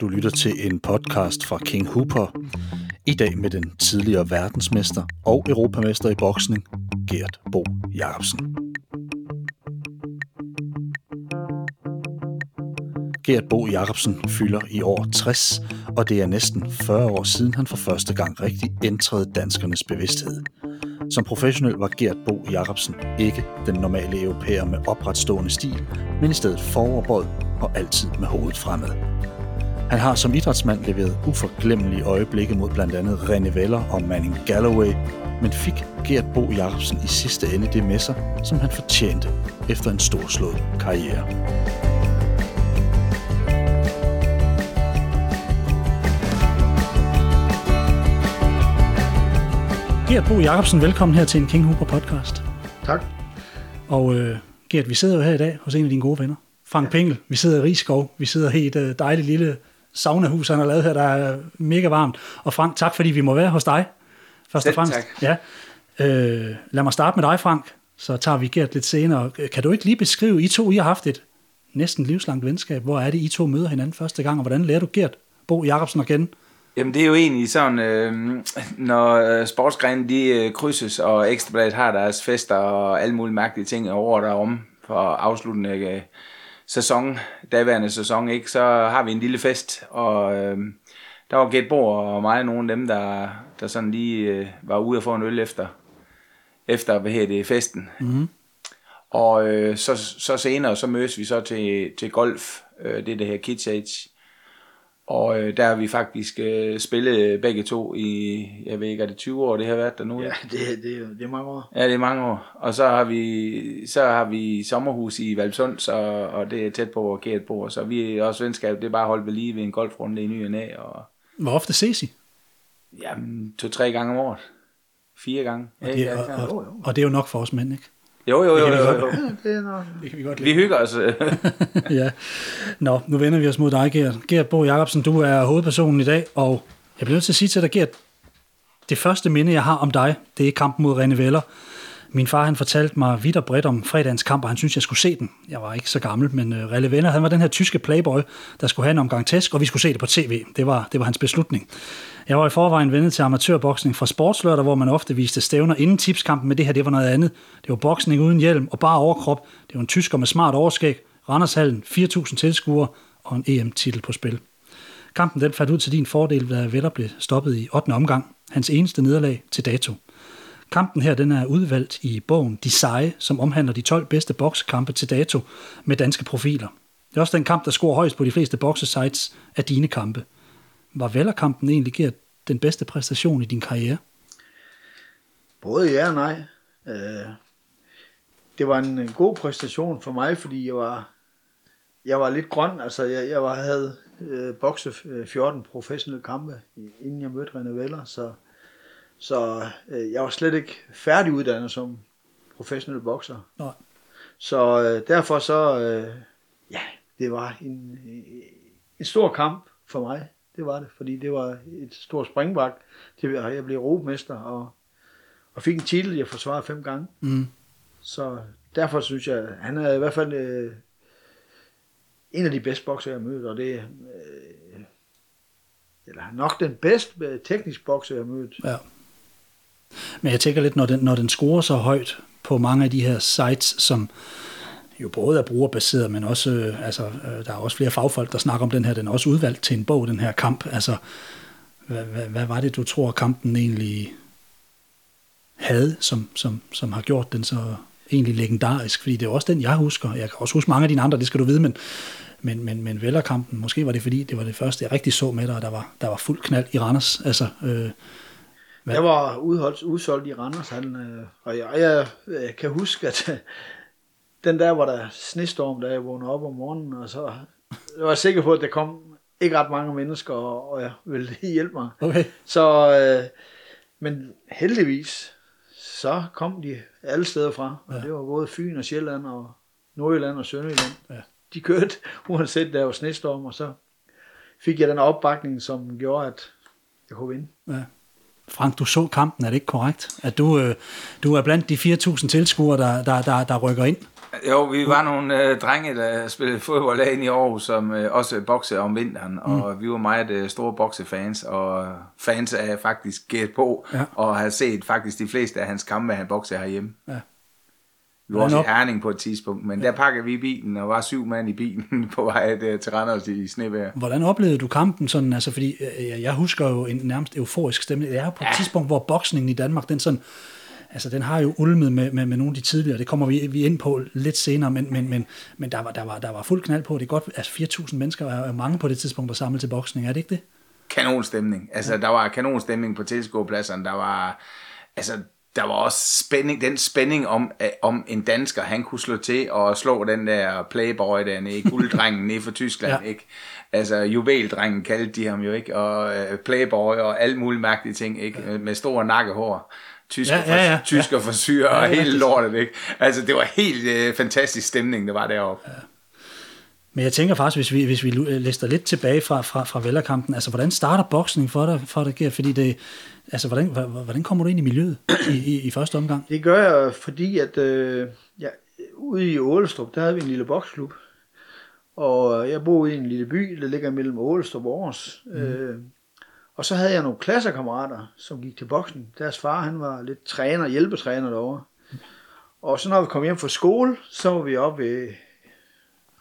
Du lytter til en podcast fra King Hooper. I dag med den tidligere verdensmester og europamester i boksning, Gert Bo Jacobsen. Gert Bo Jacobsen fylder i år 60, og det er næsten 40 år siden han for første gang rigtig ændrede danskernes bevidsthed. Som professionel var Gert Bo Jacobsen ikke den normale europæer med opretstående stil, men i stedet foroverbøjet og altid med hovedet fremad. Han har som idrætsmand leveret uforglemmelige øjeblikke mod blandt andet René Veller og Manning Galloway, men fik Gert Bo Jacobsen i sidste ende det med sig, som han fortjente efter en storslået karriere. Gert Bo Jacobsen, velkommen her til en King Hooper podcast. Tak. Og øh, Gert, vi sidder jo her i dag hos en af dine gode venner, Frank ja. Pengel. Vi sidder i Rigskov. Vi sidder i et øh, dejligt lille saunahus, han har lavet her, der er mega varmt. Og Frank, tak fordi vi må være hos dig. Først og fremmest. Ja. Øh, lad mig starte med dig, Frank. Så tager vi Gert lidt senere. Kan du ikke lige beskrive, I to I har haft et næsten livslangt venskab. Hvor er det, I to møder hinanden første gang, og hvordan lærer du Gert Bo Jacobsen at kende? Jamen det er jo egentlig sådan, øh, når øh, sportsgrenen de øh, krydses, og Ekstrabladet har deres fester og alle mulige mærkelige ting over der om for afsluttende øh, sæson, daværende sæson, ikke, så har vi en lille fest, og øh, der var Gert Bor og mig nogle af dem, der, der sådan lige øh, var ude og få en øl efter, efter hvad her det, festen. Mm-hmm. Og øh, så, så senere, så mødes vi så til, til golf, øh, det der her Kids Age, og øh, der har vi faktisk øh, spillet begge to i, jeg ved ikke, er det 20 år, det har været der nu? Ja, det, det, det er mange år. Ja, det er mange år. Og så har vi, så har vi sommerhus i Valpsund, så, og det er tæt på vores bor. Så vi er også venskab, det er bare holdt ved lige ved en golfrunde i ny og næ. Og, Hvor ofte ses I? Jamen, to-tre gange om året. Fire gange. Og det, og, og, og det er jo nok for os mænd, ikke? Jo, jo, jo. jo, jo, jo. Ja, det, er nok. Det kan vi godt Vi hygger os. ja. Nå, nu vender vi os mod dig, Gert. Gert Bo Jacobsen, du er hovedpersonen i dag, og jeg bliver nødt til at sige til dig, Gert, det første minde, jeg har om dig, det er kampen mod René Veller. Min far han fortalte mig vidt og bredt om fredagens kamp, og han synes jeg skulle se den. Jeg var ikke så gammel, men uh, Relle Venner, han var den her tyske playboy, der skulle have en omgang tæsk, og vi skulle se det på tv. Det var, det var hans beslutning. Jeg var i forvejen vendet til amatørboksning fra sportslørdag, hvor man ofte viste stævner inden tipskampen, men det her det var noget andet. Det var boksning uden hjelm og bare overkrop. Det var en tysker med smart overskæg, Randershallen, 4.000 tilskuere og en EM-titel på spil. Kampen den faldt ud til din fordel, da Vetter blev stoppet i 8. omgang. Hans eneste nederlag til dato. Kampen her den er udvalgt i bogen De Seje, som omhandler de 12 bedste boksekampe til dato med danske profiler. Det er også den kamp, der scorer højst på de fleste boksesites af dine kampe. Var Vellerkampen egentlig givet den bedste præstation i din karriere? Både ja og nej. Øh, det var en god præstation for mig, fordi jeg var, jeg var lidt grøn. Altså, jeg, jeg var, havde øh, bokset 14 professionelle kampe, inden jeg mødte René Veller, så så øh, jeg var slet ikke færdiguddannet som professionel bokser. Nej. Så øh, derfor så, øh, ja, det var en, en stor kamp for mig. Det var det, fordi det var et stort springbræk til jeg blev europamester og, og fik en titel, jeg forsvarede fem gange. Mm. Så derfor synes jeg, han er i hvert fald øh, en af de bedste bokser, jeg har mødt, og det er øh, eller nok den bedste teknisk bokser, jeg har mødt. Ja. Men jeg tænker lidt, når den, når den scorer så højt på mange af de her sites, som jo både er brugerbaseret, men også, øh, altså, øh, der er også flere fagfolk, der snakker om den her, den er også udvalgt til en bog, den her kamp. Altså, hvad, hvad, hvad var det, du tror, kampen egentlig havde, som, som, som har gjort den så egentlig legendarisk? Fordi det er også den, jeg husker. Jeg kan også huske mange af dine andre, det skal du vide, men, men, men, men Vellerkampen, måske var det fordi, det var det første, jeg rigtig så med dig, og der var, der var fuld knald i Randers. Altså, øh, hvad? Jeg var udholdt, udsolgt i Randers, han, øh, og jeg, jeg, jeg kan huske, at den der var der snestorm, da jeg vågnede op om morgenen, og så jeg var sikker på, at der kom ikke ret mange mennesker, og, og jeg ville hjælpe mig. Okay. Så, øh, men heldigvis, så kom de alle steder fra, og ja. det var både Fyn og Sjælland og Nordjylland og Sønderjylland. Ja. De kørte, uanset der var snestorm, og så fik jeg den opbakning, som gjorde, at jeg kunne vinde. Ja. Frank, du så kampen, er det ikke korrekt? At du, øh, du er blandt de 4.000 tilskuere, der, der, der, der rykker ind? Jo, vi var nogle øh, drenge, der spillede fodbold af i Aarhus, som øh, også boxede om vinteren, mm. og vi var meget øh, store boksefans, og fans af faktisk gæt på, Ja. og har set faktisk de fleste af hans kampe, han boxede herhjemme. Ja. Vi var også i Herning på et tidspunkt, men der pakkede vi bilen, og var syv mand i bilen på vej øh, til Randers i snevejr. Hvordan oplevede du kampen sådan, altså fordi øh, jeg husker jo en nærmest euforisk stemning. Det er på et Ja. tidspunkt, hvor boksningen i Danmark, den sådan, altså den har jo ulmet med, med, med nogle af de tidligere, det kommer vi, vi ind på lidt senere, men, men, men, men der, var, der, var, der var fuld knald på, det er godt, altså 4.000 mennesker er mange på det tidspunkt, der samlet til boksning, er det ikke det? kanonstemning. Altså, der var kanonstemning på tilskuerpladserne. Der var, altså, der var også spænding, den spænding om, at- om en dansker, han kunne slå til og slå den der playboy dernede, ikke? gulddrengen nede fra Tyskland, Ja. ja. ikke? Altså, juveldrengen kaldte de ham jo, ikke? Og øh, playboy og alle mulige mærkelige ting, ikke? Ja. Med store nakkehår. Tysker, Ja, ja, ja. for, tysker for syre Ja, og ja, hele det- lortet, ikke? Altså, det var helt øh, fantastisk stemning, der var deroppe. Ja. Men jeg tænker faktisk, hvis vi, hvis vi lister lidt tilbage fra, fra, fra Vælgerkampen, altså hvordan starter boksning for dig, for dig? Fordi det, altså hvordan, hvordan kommer du ind i miljøet i, i, i første omgang? Det gør jeg, fordi at øh, ja, ude i Ålestrup, der havde vi en lille boksklub. Og jeg boede i en lille by, der ligger mellem Ålestrup og Aarhus. Mm. Øh, og så havde jeg nogle klassekammerater, som gik til boksning. Deres far, han var lidt træner, hjælpetræner derovre. Og så når vi kom hjem fra skole, så var vi oppe ved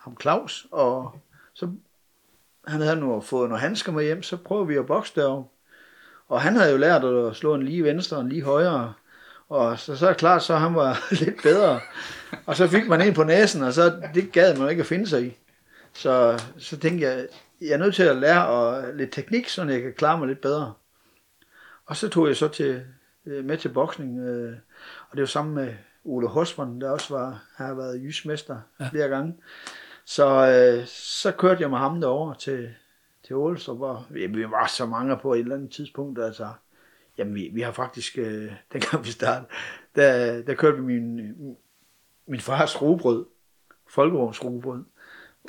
ham Claus, og så han havde nu fået nogle handsker med hjem, så prøvede vi at bokse derovre. Og han havde jo lært at slå en lige venstre og en lige højre. Og så, så er det klart, så han var lidt bedre. Og så fik man en på næsen, og så det gad man ikke at finde sig i. Så, så tænkte jeg, jeg er nødt til at lære og, lidt teknik, så jeg kan klare mig lidt bedre. Og så tog jeg så til, øh, med til boksning, øh, og det var sammen med Ole Hosman, der også var, har været jysmester ja. flere gange. Så, øh, så kørte jeg med ham derover til, til Ålestrup, og vi, vi var så mange på et eller andet tidspunkt, altså, jamen vi, vi har faktisk, øh, dengang vi startede, der, der kørte vi min, min fars rugbrød, folkevogns rugbrød,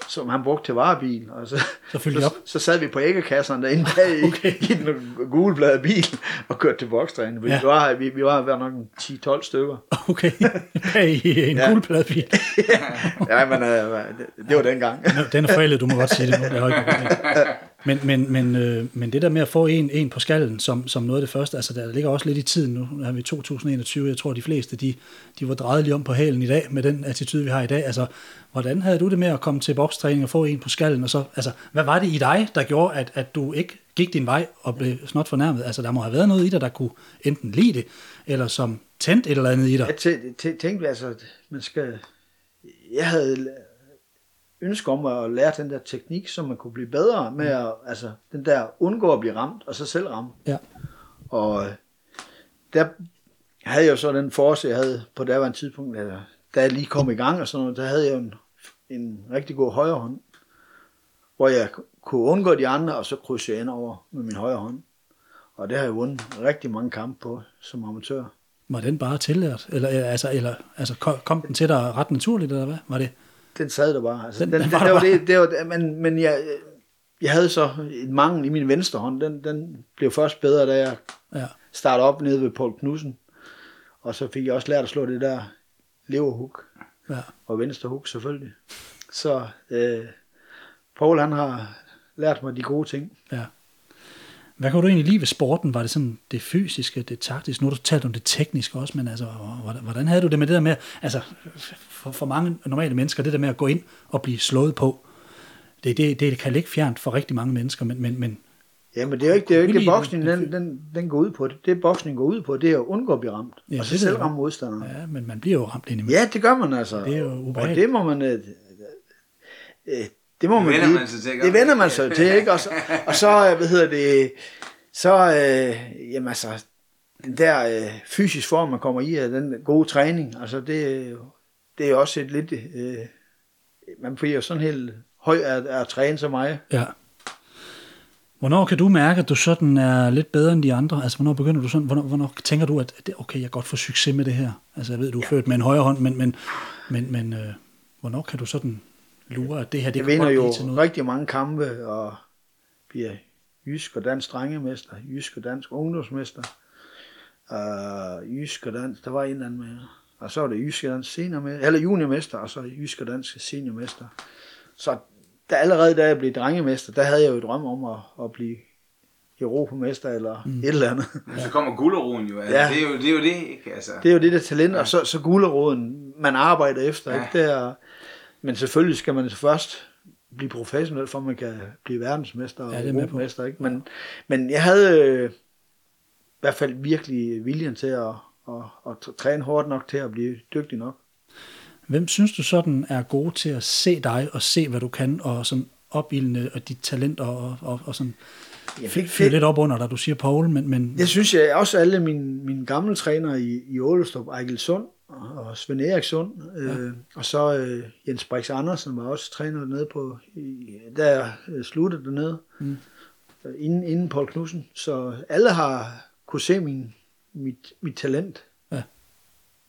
som han brugte til varebil, og så, Så op. så sad vi på æggekasserne derinde bag Okay. i, i den gulblade bil og kørte til bokstræning. Ja. Vi var, vi, vi var hver nok en 10-12 stykker. Okay, bag i en ja. Ja. guldpladebil. Ja, men øh, det, det var dengang. Den er forældet, du må godt sige det nu. Det er højt men, men, men, øh, men det der med at få en, en på skallen som, som noget af det første, altså der ligger også lidt i tiden nu, nu er vi 2021, jeg tror de fleste, de, de var drejet lige om på halen i dag, med den attitude, vi har i dag. Altså, hvordan havde du det med at komme til bokstræning og få en på skallen, og så, altså, hvad var det i dig, der gjorde, at, at du ikke gik din vej og blev snot fornærmet? Altså, der må have været noget i dig, der kunne enten lide det, eller som tændte et eller andet i dig. Jeg tænkte altså, man skal... Jeg havde ønske om at lære den der teknik, så man kunne blive bedre med at, altså, den der undgå at blive ramt, og så selv ramme. Ja. Og øh, der havde jeg jo så den force, jeg havde på daværende tidspunkt, altså, da jeg lige kom i gang og sådan noget, der havde jeg jo en, en rigtig god højre hånd, hvor jeg kunne undgå de andre, og så krydse jeg ind over med min højre hånd. Og det har jeg vundet rigtig mange kampe på som amatør. Var den bare tillært? Eller, altså, eller, altså, kom, kom den til dig ret naturligt, eller hvad? Var det? Den sad der bare. Altså, Den- den, den var det, der var det, det var, men, men jeg, jeg havde så en mangel i min venstre hånd. Den, den blev først bedre, da jeg Ja. startede op nede ved Paul Knudsen. Og så fik jeg også lært at slå det der leverhook. ja. Og venstre hook selvfølgelig. Så øh, Paul han har lært mig de gode ting. Ja. Hvad kunne du egentlig lide ved sporten? Var det sådan det fysiske, det taktiske? Nu har du talt om det tekniske også, men altså, hvordan havde du det med det der med, altså for, for mange normale mennesker, det der med at gå ind og blive slået på, det, det, det kan ligge fjernt for rigtig mange mennesker, men, men, men Ja, men det er jo ikke det, er jo ikke det boksning, den, den, den går ud på. Det, det boksning går ud på, det er at undgå at blive ramt. Ja, og det så selv ramme modstanderen. ja, men man bliver jo ramt indimellem. Ja, det gør man altså. Det er jo og ubehageligt. det må man... Øh, øh, det må Det man vender lige- man sig til, ikke? Det vender man sig til, ikke? Og så, og så øh, hvad hedder det, så, øh, jamen altså, den der øh, fysisk form, man kommer i, af den gode træning, altså det, det er også et lidt, øh, man bliver jo sådan helt høj af, at træne som mig. Ja. Hvornår kan du mærke, at du sådan er lidt bedre end de andre? Altså, hvornår begynder du sådan, hvornår, hvornår tænker du, at det, okay, jeg godt få succes med det her? Altså, jeg ved, du er født med en højre hånd, men, men, men, men øh, hvornår kan du sådan lure, at det her, det Jeg kan vinder jo til noget? rigtig mange kampe, og bliver jysk og dansk drengemester, jysk og dansk ungdomsmester, uh, jysk og dansk, der var en eller anden med. Og så var det Jyske seniormester, eller juniormester, og så Jyske Dansk seniormester. Så der, allerede da jeg blev drengemester, der havde jeg jo et drøm om at, at blive europamester eller mm. et eller andet. Men så kommer gulderoden jo. Altså, Ja. ja. det, er jo det er jo det, ikke? Altså, Det er jo det der talent, og så, så guleroden, man arbejder efter. Ja. Ja. Ikke? Det er, men selvfølgelig skal man først blive professionel, for man kan blive verdensmester og Ja, ja, er europamester. Ikke? Men, men jeg havde øh, i hvert fald virkelig viljen til at, at, at træne hårdt nok til at blive dygtig nok. Hvem synes du sådan er god til at se dig og se, hvad du kan, og sådan opildne og dit talent og, og, og sådan Jeg fyre fyr lidt op under dig, du siger Paul, men, men Jeg synes, jeg også alle mine, mine gamle trænere i, i Ålestrup, Ejgil Sund og, og Svend Erik Sund, øh, og så øh, Jens Brix Andersen var også træner dernede på, i, jeg øh, sluttede dernede, mm. inden, inden Paul Knudsen. Så alle har kunne se min, mit, mit talent.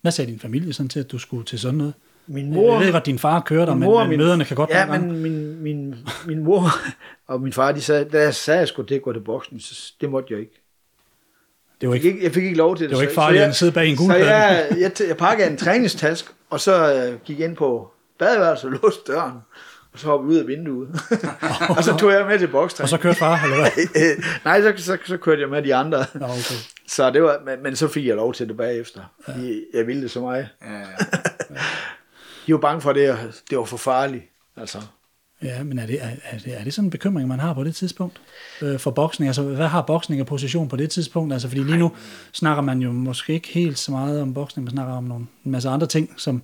hvad sagde din familie sådan til, at du skulle til sådan noget? Min Mor, jeg ved godt, at din far kører dig, men, mor og men min- møderne kan godt Ja, men min, min, min mor og min far, de sagde, da jeg sagde, at jeg skulle det gå til boksning, så det måtte jeg ikke. det var Jeg fik ikke, ikke, jeg fik ikke lov til det. det var så- ikke så farligt at sidde bag en Så gulplade. jeg, jeg, jeg pakkede en træningstask, og så øh, gik ind på badeværelset og låste døren. Og så hoppede ud af vinduet. og så tog jeg med til og bokstræning. så kørte far, eller hvad? Nej, så, så, så kørte jeg med de andre. Nå, okay. Så det var, men, men så fik jeg lov til det bagefter. Fordi jeg ville det så meget. ja, ja. De var bange for, at det, det var for farligt. Altså, Ja, men er det, er, er, det, er det sådan en bekymring, man har på det tidspunkt øh, for boksning? Altså, hvad har boksning af position på det tidspunkt? Altså, fordi lige nu snakker man jo måske ikke helt så meget om boksning, man snakker om nogle, en masse andre ting, som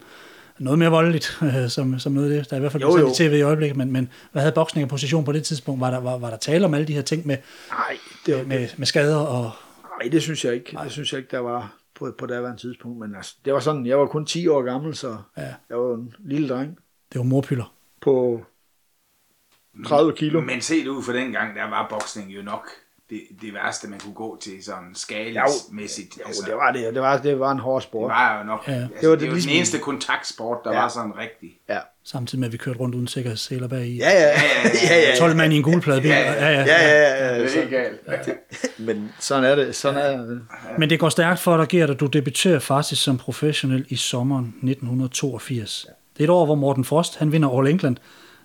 noget mere voldeligt, øh, som, som noget af det, der er i hvert fald Jo, jo, i tv i øjeblikket, men, men hvad havde boksning af position på det tidspunkt? Var der, var, var der tale om alle de her ting med, nej, det, var, med, med skader og... nej, det synes jeg ikke. Det synes jeg ikke, der var på, på daværende tidspunkt. Men altså, det var sådan, jeg var kun 10 år gammel, så Ja, jeg var en lille dreng det var morpyller. på 30 kilo. Men set ud for den gang, der var boksning jo nok det, det værste, man kunne gå til sådan skalingsmæssigt. Jo, altså, det var det. Det var, det var en hård det sport. var jo nok, Ja. ja. Det altså, var det, det det var ligesom- den eneste kontaktsport, der Ja. ja. var sådan rigtig. Ja. Samtidig med, at vi kørte rundt uden sikkerhedsseler bag i. Ja, ja, ja, ja, ja, 12 mand i en gulpladebil. Ja, Ja, ja. ja, ja, ja, Det er galt. men sådan er det, sådan er det. Men det går stærkt for dig, Gert, at du debuterer faktisk som professionel i sommeren 1982. Det er et år, hvor Morten Frost han vinder All England.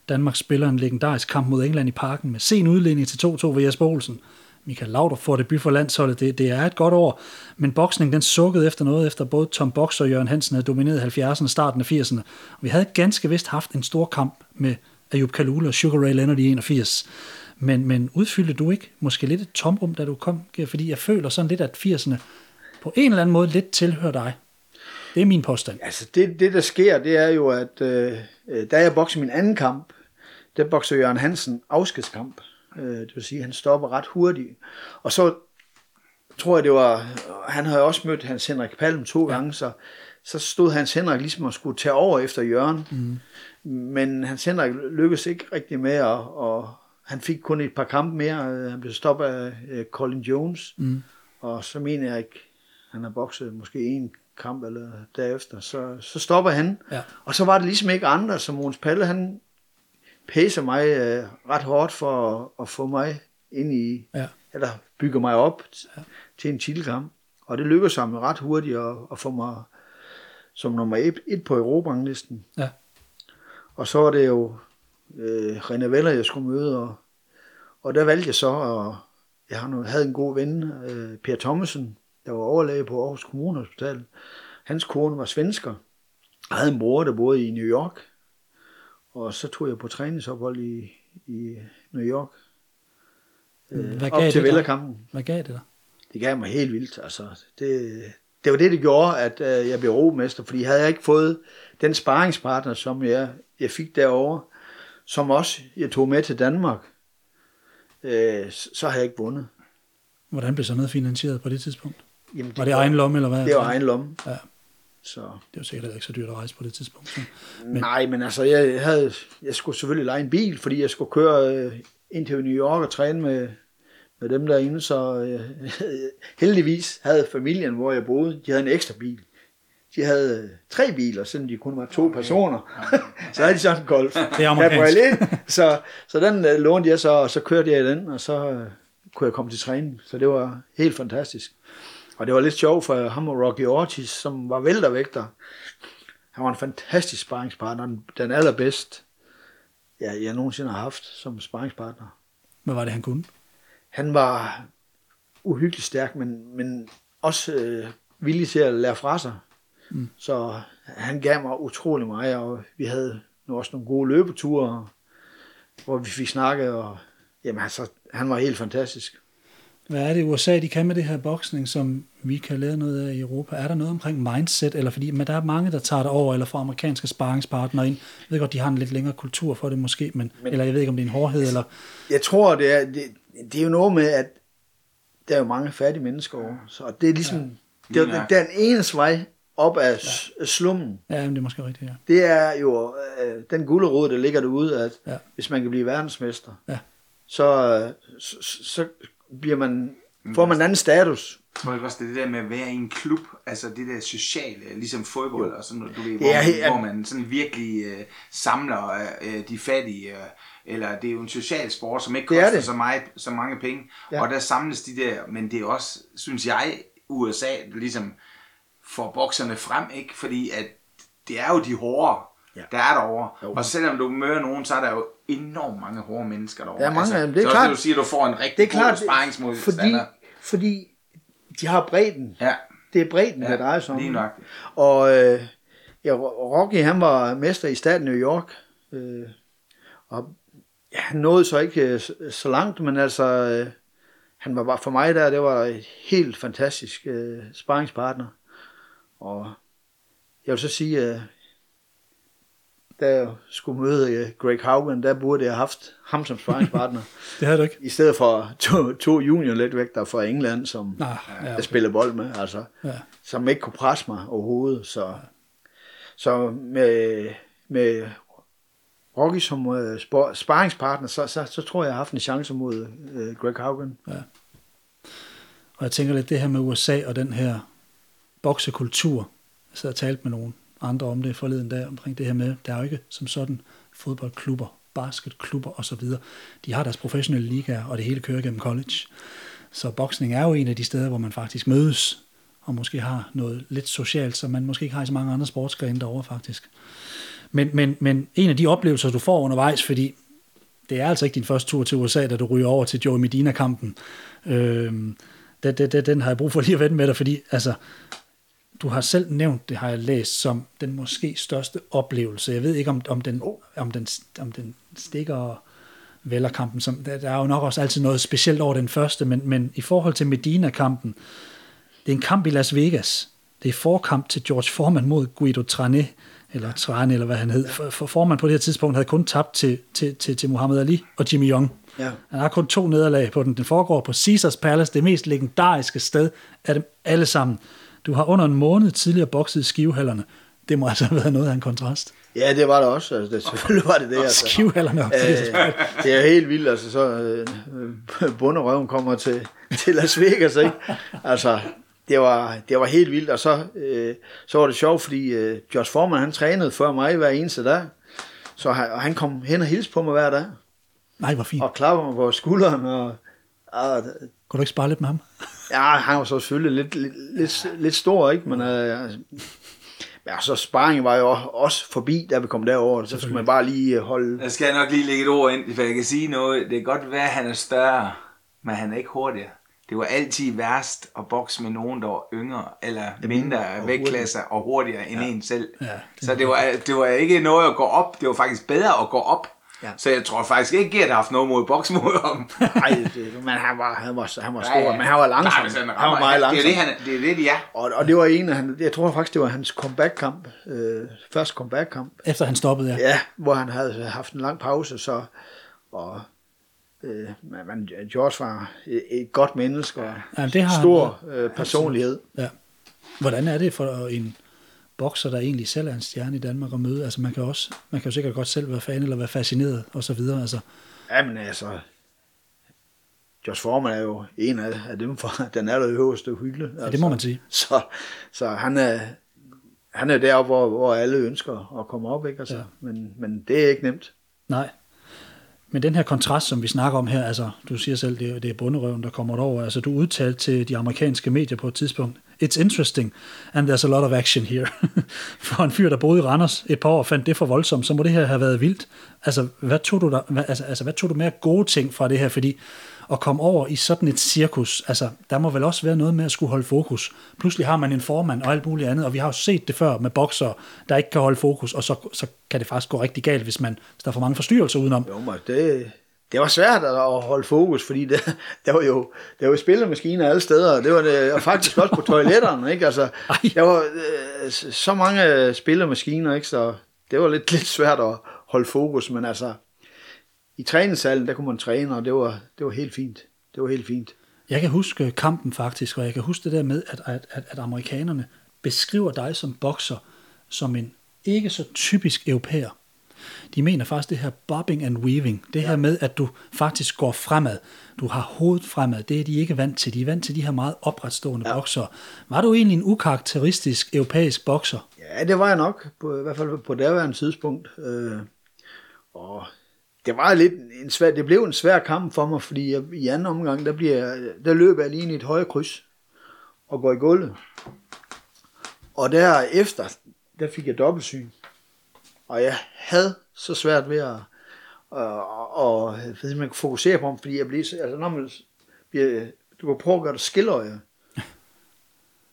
Danmark spiller en legendarisk kamp mod England i parken med sen udledning til 2-2 ved Jesper Olsen. Michael Laudrup får debut for landsholdet. Det, det er et godt år, men boksning den sukkede efter noget, efter både Tom Boxer og Jørgen Hansen havde domineret 70'erne og starten af 80'erne. Vi havde ganske vist haft en stor kamp med Ayub Kalula og Sugar Ray Leonard i 81. Men, men udfyldte du ikke måske lidt et tomrum, da du kom? Fordi jeg føler sådan lidt, at 80'erne på en eller anden måde lidt tilhører dig. Det er min påstand. Altså det, det der sker, det er jo, at øh, øh da jeg bokser min anden kamp, der bokser Jørgen Hansen afskedskamp. Øh, det vil sige, at han stopper ret hurtigt. Og så tror jeg, det var, han havde også mødt Hans Henrik Palm to ja. gange, så, så stod Hans Henrik ligesom og skulle tage over efter Jørgen. Mm. Men Hans Henrik lykkedes ikke rigtig med, og, og han fik kun et par kampe mere. Øh, Han blev stoppet af øh, Colin Jones, Mm. og så mener jeg ikke, han har bokset måske en kamp eller derefter, så, så stopper han. Ja. Og så var det ligesom ikke andre, som Måns Palle, han pæser mig øh, ret hårdt for at, at få mig ind i, Ja. eller bygge mig op ja. til en titelkamp. Og det lykkedes ham ret hurtigt at, at få mig som nummer et, et på Europaranglisten. Ja. Og så var det jo øh, René Veller, jeg skulle møde, og, og der valgte jeg så, og jeg havde en god ven, øh, Per Thomsen, der var overlæge på Aarhus Kommunehospital. Hans kone var svensker, og havde en bror, der boede i New York. Og så tog jeg på træningsophold i, i New York. Øh, Hvad op gav til det dig? Vellerkampen. Hvad gav det dig? Det gav mig helt vildt. Altså, det, det var det, det gjorde, at øh, jeg blev robemester, fordi havde jeg ikke fået den sparringspartner, som jeg, jeg fik derovre, som også jeg tog med til Danmark, øh, så havde jeg ikke vundet. Hvordan blev så noget finansieret på det tidspunkt? Jamen, Var det egen lomme, eller hvad? Det var egen lomme. Ja. Så. Det var sikkert ikke så dyrt at rejse på det tidspunkt. Så. Men. Nej, men altså, jeg, havde, jeg skulle selvfølgelig lege en bil, fordi jeg skulle køre øh, ind til New York og træne med, med dem derinde, så øh, heldigvis havde familien, hvor jeg boede, de havde en ekstra bil. De havde øh, tre biler, selvom de kun var to personer. så havde de sådan en golf. Det er amerikansk. Så, så den øh, lånte jeg så, og så kørte jeg i den, og så øh, kunne jeg komme til træning. Så det var helt fantastisk. Og det var lidt sjovt for ham og Rocky Ortiz, som var væltervægter. Han var en fantastisk sparringspartner, den- allerbedst, ja, jeg nogensinde har haft som sparringspartner. Hvad var det, han kunne? Han var uhyggeligt stærk, men, men også øh, villig til at lære fra sig. Mm. Så han gav mig utrolig meget, og vi havde nu også nogle gode løbeture, hvor vi fik snakket, og jamen, altså, han var helt fantastisk. Hvad er det USA, de kan med det her boksning, som vi kan lære noget af i Europa? Er der noget omkring mindset? Eller fordi, men der er mange, der tager det over, eller får amerikanske sparringspartnere ind. Jeg ved godt, de har en lidt længere kultur for det måske, men, men eller jeg ved ikke, om det er en hårdhed, eller... Jeg tror, det er, det, det er jo noget med, at der er jo mange fattige mennesker over, så det er ligesom, ja, det er nok. den eneste vej op af ja. slummen. Ja, men det er måske rigtigt, ja. Det er jo øh, den gulderod, der ligger derude, at ja. hvis man kan blive verdensmester, Ja. så, øh, så, så bliver man, får man en anden status. Tror ikke også, det er det der med at være i en klub, altså det der sociale, ligesom fodbold Jo. og sådan noget, du ved, Det hvor, er man, helt- hvor man sådan virkelig øh, samler øh, de fattige, øh, eller det er jo en social sport, som ikke Det er koster det. så, meget, så mange penge, Ja. ja. og der samles de der, men det er også, synes jeg, USA, ligesom får bokserne frem, ikke? Fordi at det er jo de hårde, Ja. der er derovre. Jo. Og selvom du møder nogen, så er der jo enormt mange hårde mennesker derovre. Altså, Der er mange af dem, det er klart. det, du siger, du får en rigtig Det er klart, god sparringsmodstander. fordi, fordi de har bredden. Ja, Det er bredden, ja, det drejer sig om. lige nok. Og øh, ja, Rocky, han var mester i staten New York. Øh, og ja, han nåede så ikke øh, så- så langt, men altså, øh, han var bare for mig der, det var et helt fantastisk øh, sparringspartner. Og jeg vil så sige, øh, jeg skulle møde øh, Greg Haugen, der burde jeg have haft ham som sparringspartner, Det havde du ikke? i stedet for to, to junior fra England, som Nej, ja, ja, jeg okay. spiller bold med, altså Ja. som ikke kunne presse mig overhovedet. Så, så med, med Rocky som uh, sparringspartner, så, så, så tror jeg, jeg har haft en chance mod uh, Greg Haugen. Og jeg tænker lidt det her med USA og den her boksekultur. Jeg sad og talte med nogle andre om det forleden dag, omkring det her med, der er jo ikke som sådan fodboldklubber, basketklubber osv. De har deres professionelle ligaer, og det hele kører gennem college. Så boksning er jo en af de steder, hvor man faktisk mødes, og måske har noget lidt socialt, som man måske ikke har i så mange andre sportsgrene derovre faktisk. Men, men, men en af de oplevelser, du får undervejs, fordi det er altså ikke din første tur til USA, da du ryger over til Joey Medina-kampen. Øhm, den, den, den har jeg brug for lige at vende med dig, fordi altså, du har selv nævnt, det har jeg læst, som den måske største oplevelse. Jeg ved ikke, om, om, den, om, den, om den stikker Vællerkampen. Som, der, der er jo nok også altid noget specielt over den første, men, men i forhold til Medina-kampen, det er en kamp i Las Vegas. Det er forkamp til George Foreman mod Guido Trané, eller Trane, eller hvad han hed. For, for Foreman på det her tidspunkt havde kun tabt til, til, til, til Muhammad Ali og Jimmy Young. Ja. Han har kun to nederlag på den. Den foregår på Caesars Palace, det mest legendariske sted af dem alle sammen. Du har under en måned tidligere bokset i skivehallerne. Det må altså have været noget af en kontrast. Ja, det var det også. Altså, det, selvfølgelig var det det. Altså. Skivehallerne. Øh, det er helt vildt, altså så øh, øh, bunderøven kommer til, til Las Vegas, ikke? Altså, det var, det var helt vildt, og så, øh, så var det sjovt, fordi øh, Josh Foreman, han trænede før mig hver eneste dag, så han, og han kom hen og hilste på mig hver dag, Nej, hvor fint. og klapper mig på skulderen, og, og Kunne du ikke spare lidt med ham? Ja, han var så selvfølgelig lidt, lidt, lidt, lidt stor, ikke? Men øh, ja, så sparring var jo også forbi, da vi kom derover, så skulle man bare lige øh, holde Der skal jeg nok lige lægge et ord ind, for jeg kan sige noget. Det kan godt være, at han er større, men han er ikke hurtigere. Det var altid værst at bokse med nogen, der var yngre eller mindre og vægtklasser og hurtigere end ja. en selv. Ja, det så det var, det var ikke noget at gå op. Det var faktisk bedre at gå op. Ja. Så jeg tror faktisk ikke, at jeg har haft noget mod boks mod ham. Nej, men han var, han var, han var stor, Ja, ja. men han var langsom. Nej, han, han var meget Det er langsom. det, han, det, er det, de er. Og, og det var en af han, jeg tror faktisk, det var hans comeback-kamp, øh, første comeback-kamp, Efter han stoppede, ja. ja, hvor han havde haft en lang pause, så, og øh, men George var et, et godt menneske, og Ja, det har han stor øh, personlighed. ja. Hvordan er det for en bokser, der egentlig selv er en stjerne i Danmark at møde? Altså man kan, også, man kan jo sikkert godt selv være fan eller være fascineret og så videre. Altså, Ja, men altså, Josh Foreman er jo en af, af dem fra den allerøverste hylde. Altså. ja, det må man sige. Så, så han er, han er deroppe, hvor, hvor alle ønsker at komme op, ikke? Altså, ja. men, men det er ikke nemt. Nej. Men den her kontrast, som vi snakker om her, altså du siger selv, det det er bunderøven, der kommer over. Altså du udtalte til de amerikanske medier på et tidspunkt, it's interesting, and there's a lot of action here. for en fyr, der boede i Randers et par år, fandt det for voldsomt, så må det her have været vildt. Altså hvad tog du, der, hvad, altså, altså, hvad tog du med gode ting fra det her? Fordi at komme over i sådan et cirkus, altså der må vel også være noget med at skulle holde fokus. Pludselig har man en formand og alt muligt andet, og vi har jo set det før med bokser, der ikke kan holde fokus, og så, så kan det faktisk gå rigtig galt, hvis, man, hvis der er for mange forstyrrelser udenom. Jo, men det, det var svært at holde fokus, fordi det, der var jo, der var spillemaskiner alle steder, og det var det, og faktisk også på toiletterne, ikke? Altså, der var øh, så mange spillemaskiner, ikke? Så det var lidt, lidt svært at holde fokus, men altså, i træningssalen, der kunne man træne, og det var, det var helt fint. Det var helt fint. Jeg kan huske kampen faktisk, og jeg kan huske det der med, at, at, at, at amerikanerne beskriver dig som bokser som en ikke så typisk europæer. De mener faktisk det her bobbing and weaving, det her med, at du faktisk går fremad. Du har hovedet fremad, det er de ikke vant til. De er vant til de her meget opretstående ja. bokser. Var du egentlig en ukarakteristisk europæisk bokser? Ja, det var jeg nok, på, i hvert fald på daværende tidspunkt. Øh, og det var lidt en svær, det blev en svær kamp for mig, fordi jeg, i anden omgang, der, bliver, der løber jeg lige ind i et højre kryds og går i gulvet. Og derefter, der fik jeg dobbeltsyn. Og jeg havde så svært ved at, og, og, at man kan fokusere på ham, fordi jeg blev, altså når man bliver, du kan prøve at gøre det skilløje.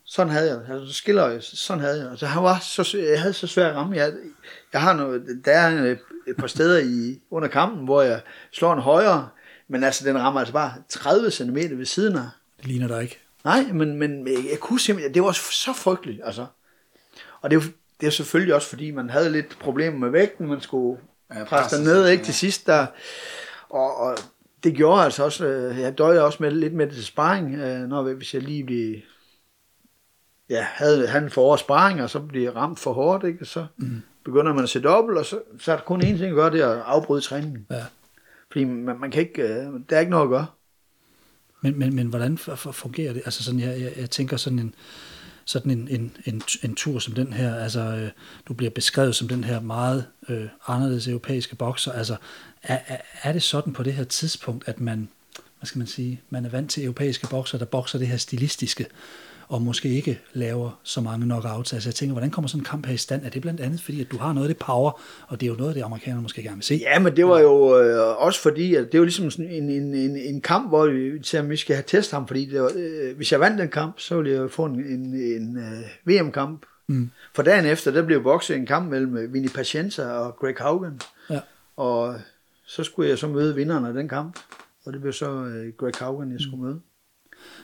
Sådan havde jeg, altså skilløje, sådan havde jeg. Altså han var så, jeg havde så svært at ramme. Jeg, jeg har noget, der er et par steder i, under kampen, hvor jeg slår en højre, men altså den rammer altså bare 30 cm ved siden af. Det ligner dig ikke. Nej, men, men jeg kunne simpelthen, det var så frygteligt, altså. Og det er, det er selvfølgelig også, fordi man havde lidt problemer med vægten, man skulle ja, presse ned, ikke, til sidst der. Og, og det gjorde altså også, øh, jeg døjede også med, lidt med det sparring, øh, når, hvis jeg lige blev, ja, havde han for sparring, og så blev ramt for hårdt, ikke, så mm. Begynder man at se dobbelt, og så, så er der kun én ting at gøre, det er at afbryde træningen. Ja. Fordi man, man kan ikke, øh, der er ikke noget at gøre. Men, men, men hvordan fungerer det? Altså sådan, jeg, jeg, jeg tænker sådan en, sådan en, en, en, en tur som den her, altså øh, du bliver beskrevet som den her meget øh, anderledes europæiske bokser, altså er, er, er det sådan på det her tidspunkt, at man, hvad skal man sige, man er vant til europæiske bokser, der bokser det her stilistiske, og måske ikke laver så mange knockouts. Altså jeg tænker, hvordan kommer sådan en kamp her i stand? Er det blandt andet fordi, at du har noget af det power, og det er jo noget af det, amerikanerne måske gerne vil se? Ja, men det var jo øh, også fordi, at det var ligesom sådan en, en, en, en kamp, hvor vi, til, vi skal have testet ham, fordi det var, øh, hvis jeg vandt den kamp, så ville jeg få en, en, en uh, VM-kamp. Mm. For dagen efter, der blev bokset en kamp mellem Vinny Pacienza og Greg Haugen. Ja. Og så skulle jeg så møde vinderen af den kamp, og det blev så uh, Greg Haugen, jeg skulle møde.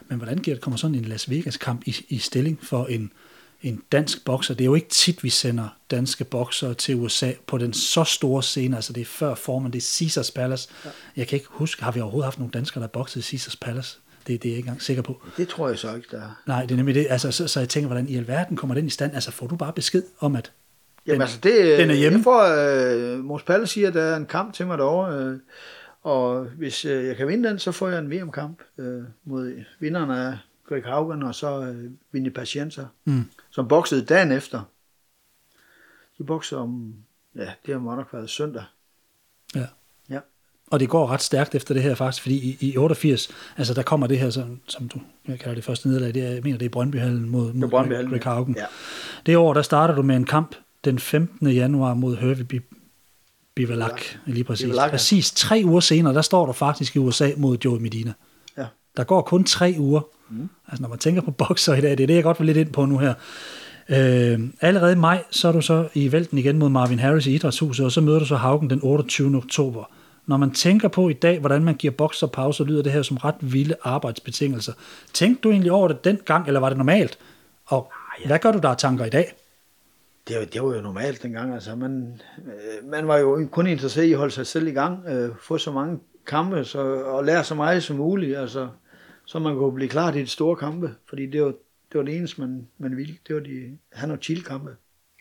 Men hvordan Gert, kommer sådan en Las Vegas-kamp i, i stilling for en, en dansk bokser? Det er jo ikke tit, vi sender danske boksere til USA på den så store scene. Altså det er før formen, det er Caesars Palace. Ja. Jeg kan ikke huske, har vi overhovedet haft nogle danskere, der bokset i Caesars Palace? Det, det er jeg ikke engang sikker på. Det tror jeg så ikke, der er. Nej, det er nemlig det. Altså, så, så jeg tænker, hvordan i alverden kommer den i stand? Altså får du bare besked om, at Jamen den, altså, det, den er hjemme? Jeg får, uh, Mors Palle siger, at der er en kamp til mig derovre. Uh, og hvis øh, jeg kan vinde den, så får jeg en VM-kamp øh, mod vinderen af Greg Haugen og så øh, Vinny Pacienza, mm. som boksede dagen efter. De bokser om, ja, det har nok været søndag. Ja. ja. Og det går ret stærkt efter det her faktisk, fordi i, i 88, altså der kommer det her, som, som du jeg kalder det første nederlag, det er, jeg mener det er Brøndbyhallen mod, mod Brøndbyhallen, Greg Haugen. Ja. Det år, der starter du med en kamp den 15. januar mod Hervey Bivalak, lige præcis. Bivalak, ja. Præcis tre uger senere, der står du faktisk i USA mod Joe Medina. Ja. Der går kun tre uger. Mm. Altså når man tænker på bokser i dag, det er det, jeg godt vil lidt ind på nu her. Øh, allerede i maj, så er du så i vælten igen mod Marvin Harris i Idrætshuset, og så møder du så Haugen den 28. oktober. Når man tænker på i dag, hvordan man giver bokser pause, lyder det her som ret vilde arbejdsbetingelser. Tænkte du egentlig over det dengang, eller var det normalt? Og ja. hvad gør du der tanker i dag? Det, var, det var jo normalt dengang. Altså, man, øh, man var jo kun interesseret i at holde sig selv i gang, øh, få så mange kampe så, og lære så meget som muligt, altså, så man kunne blive klar til de store kampe, fordi det var det, var det eneste, man, man ville. Det var de han og chill-kampe.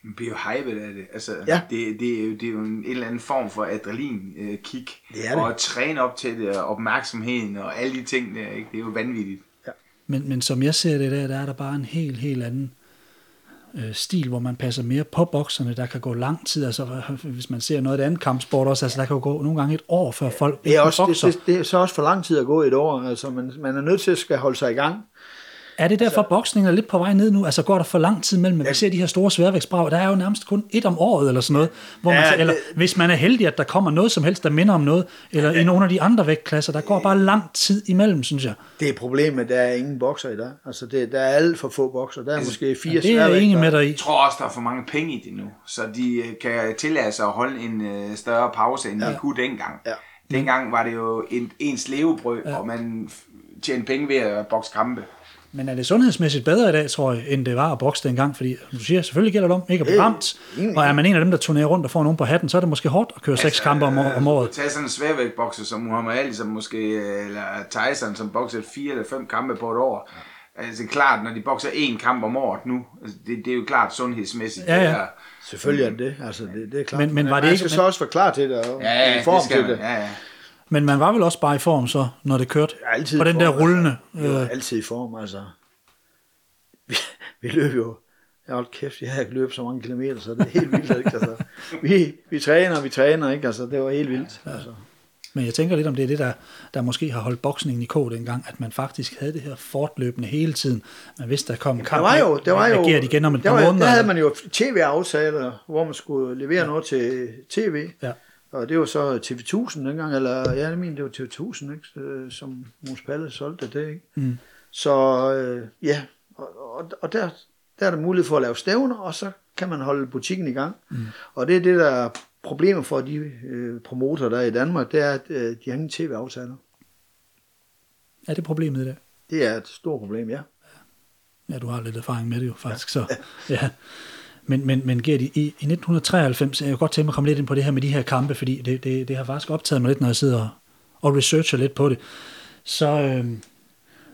Man bliver jo hypet af det. Altså, ja. det, det, er jo, det er jo en, en eller anden form for adrenalin-kick. Øh, det er det. Og at træne op til det, og opmærksomheden og alle de ting der, ikke? det er jo vanvittigt. Ja. Men, men som jeg ser det der, der er der bare en helt, helt anden øh, stil, hvor man passer mere på bokserne, der kan gå lang tid, altså hvis man ser noget af det andet kampsport også, altså der kan jo gå nogle gange et år, før folk Det er, også, bokser. det, det, det er så også for lang tid at gå et år. Altså, man, man er nødt til at skal holde sig i gang. Er det derfor, boksningen er lidt på vej ned nu? Altså går der for lang tid mellem, at vi ser de her store sværvægtsbrag? Der er jo nærmest kun et om året eller sådan noget. Hvor man, Ja, ja, eller det- hvis man er heldig, at der kommer noget som helst, der minder om noget, eller i nogle af de andre vægtklasser, der går bare lang tid imellem, synes jeg. Det er problemet, der er ingen bokser i dag. Altså, det, der er alt for få bokser. Der er måske fire Det er jeg enig med dig i. Jeg tror også, der er for mange penge i det nu, så de øh, kan tillade sig at holde en øh, større pause, end ja. de kunne dengang. Ja. Dengang var det jo en, ens levebrød, ja. og man tjente penge ved at bokse kampe. Men er det sundhedsmæssigt bedre i dag, tror jeg, end det var at bokse dengang? Fordi som du siger, selvfølgelig gælder det om ikke at blive Øh, ramt. Og er man en af dem, der turnerer rundt og får nogen på hatten, så er det måske hårdt at køre seks kampe om, om året. Tag sådan en sværvægtbokser som Muhammad Ali, som måske, øh, eller Tyson, som bokser fire eller fem kampe på et år. Altså klart, når de bokser én kamp om året nu, altså, det, det er jo klart sundhedsmæssigt. Ja, ja. det er- Selvfølgelig er det det. Altså, det, det er klart. Men- men var det man ikke- skal men- så også være klar til det. Og Ja, ja, i form det skal til man. det. Ja, ja. Men man var vel også bare i form så, når det kørte? Altid På den der form, rullende. Altså. Jo, Øh, altid i form, altså. Vi, vi løb jo, jeg holdt kæft, jeg har ikke løbet så mange kilometer, så det er helt vildt, ikke? Altså, vi, vi træner, vi træner, ikke? Altså, det var helt vildt. Altså. Men jeg tænker lidt om det er det, der, der måske har holdt boksningen i kog dengang, at man faktisk havde det her fortløbende hele tiden. Man vidste, der kom en Der kamp. var jo, der var jo, igen om et der, par var, måneder. der havde man jo tv-aftaler, hvor man skulle levere ja. noget til tv. Ja. Og det var så TV1000 dengang, eller ja, jeg mener, det var TV1000, ikke? Øh, som Mus Palle solgte det, ikke? Mm. Så øh, ja, og, og, og der, der er der mulighed for at lave stævner, og så kan man holde butikken i gang. Mm. Og det er det, der er problemet for de øh, promoter, der er i Danmark, det er, at øh, de har ingen tv-aftaler. Er det problemet i det? Det er et stort problem, ja. Ja, du har lidt erfaring med det jo faktisk. Så, ja. Men, men, men Gert, i, i 1993, jeg kunne godt tænke mig at komme lidt ind på det her med de her kampe, fordi det, det, det har faktisk optaget mig lidt, når jeg sidder og, og researcher lidt på det. Så, øh,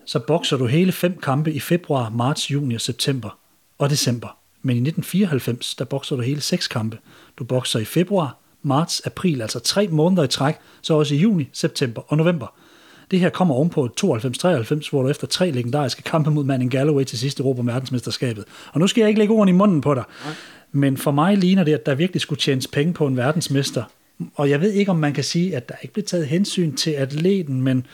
så bokser du hele fem kampe i februar, marts, juni og september og december. Men i 1994, der bokser du hele seks kampe. Du bokser i februar, marts, april, altså tre måneder i træk, så også i juni, september og november. Det her kommer ovenpå 92-93, hvor du efter tre legendariske kampe mod Manning Galloway til sidst Europa verdensmesterskabet. Og nu skal jeg ikke lægge ordene i munden på dig, men for mig ligner det, at der virkelig skulle tjenes penge på en verdensmester. Og jeg ved ikke, om man kan sige, at der ikke blev taget hensyn til atleten, men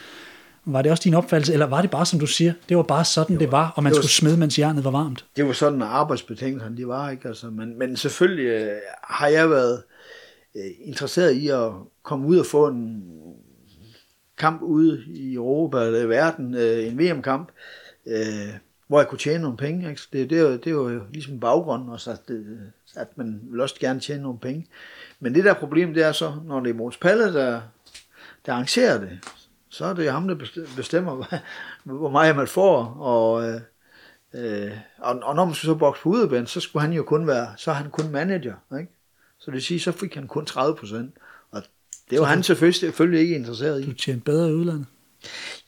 var det også din opfattelse, eller var det bare, som du siger, det var bare sådan, det var, det var og man var- skulle smide, mens jernet var varmt? det var sådan, arbejdsbetingelserne de var, ikke? Altså, men, men selvfølgelig øh, har jeg været øh, interesseret i at komme ud og få en kamp ude i Europa eller i verden, øh, en VM-kamp, øh, hvor jeg kunne tjene nogle penge. Ikke? Det, det, det var jo ligesom baggrunden også, at, det, at man vil også gerne tjene nogle penge. Men det der problem, det er så, når det er Måns Palle, der, der arrangerer det, så er det ham, der bestemmer, hvor meget man får, og øh, Øh, og, og når man skulle så bokse på udebane, så skulle han jo kun være, så er han kun manager, ikke? Så det vil sige, så fik han kun 30 procent. Det var han selvfølgelig, selvfølgelig ikke interesseret Du i. tjente bedre i udlandet.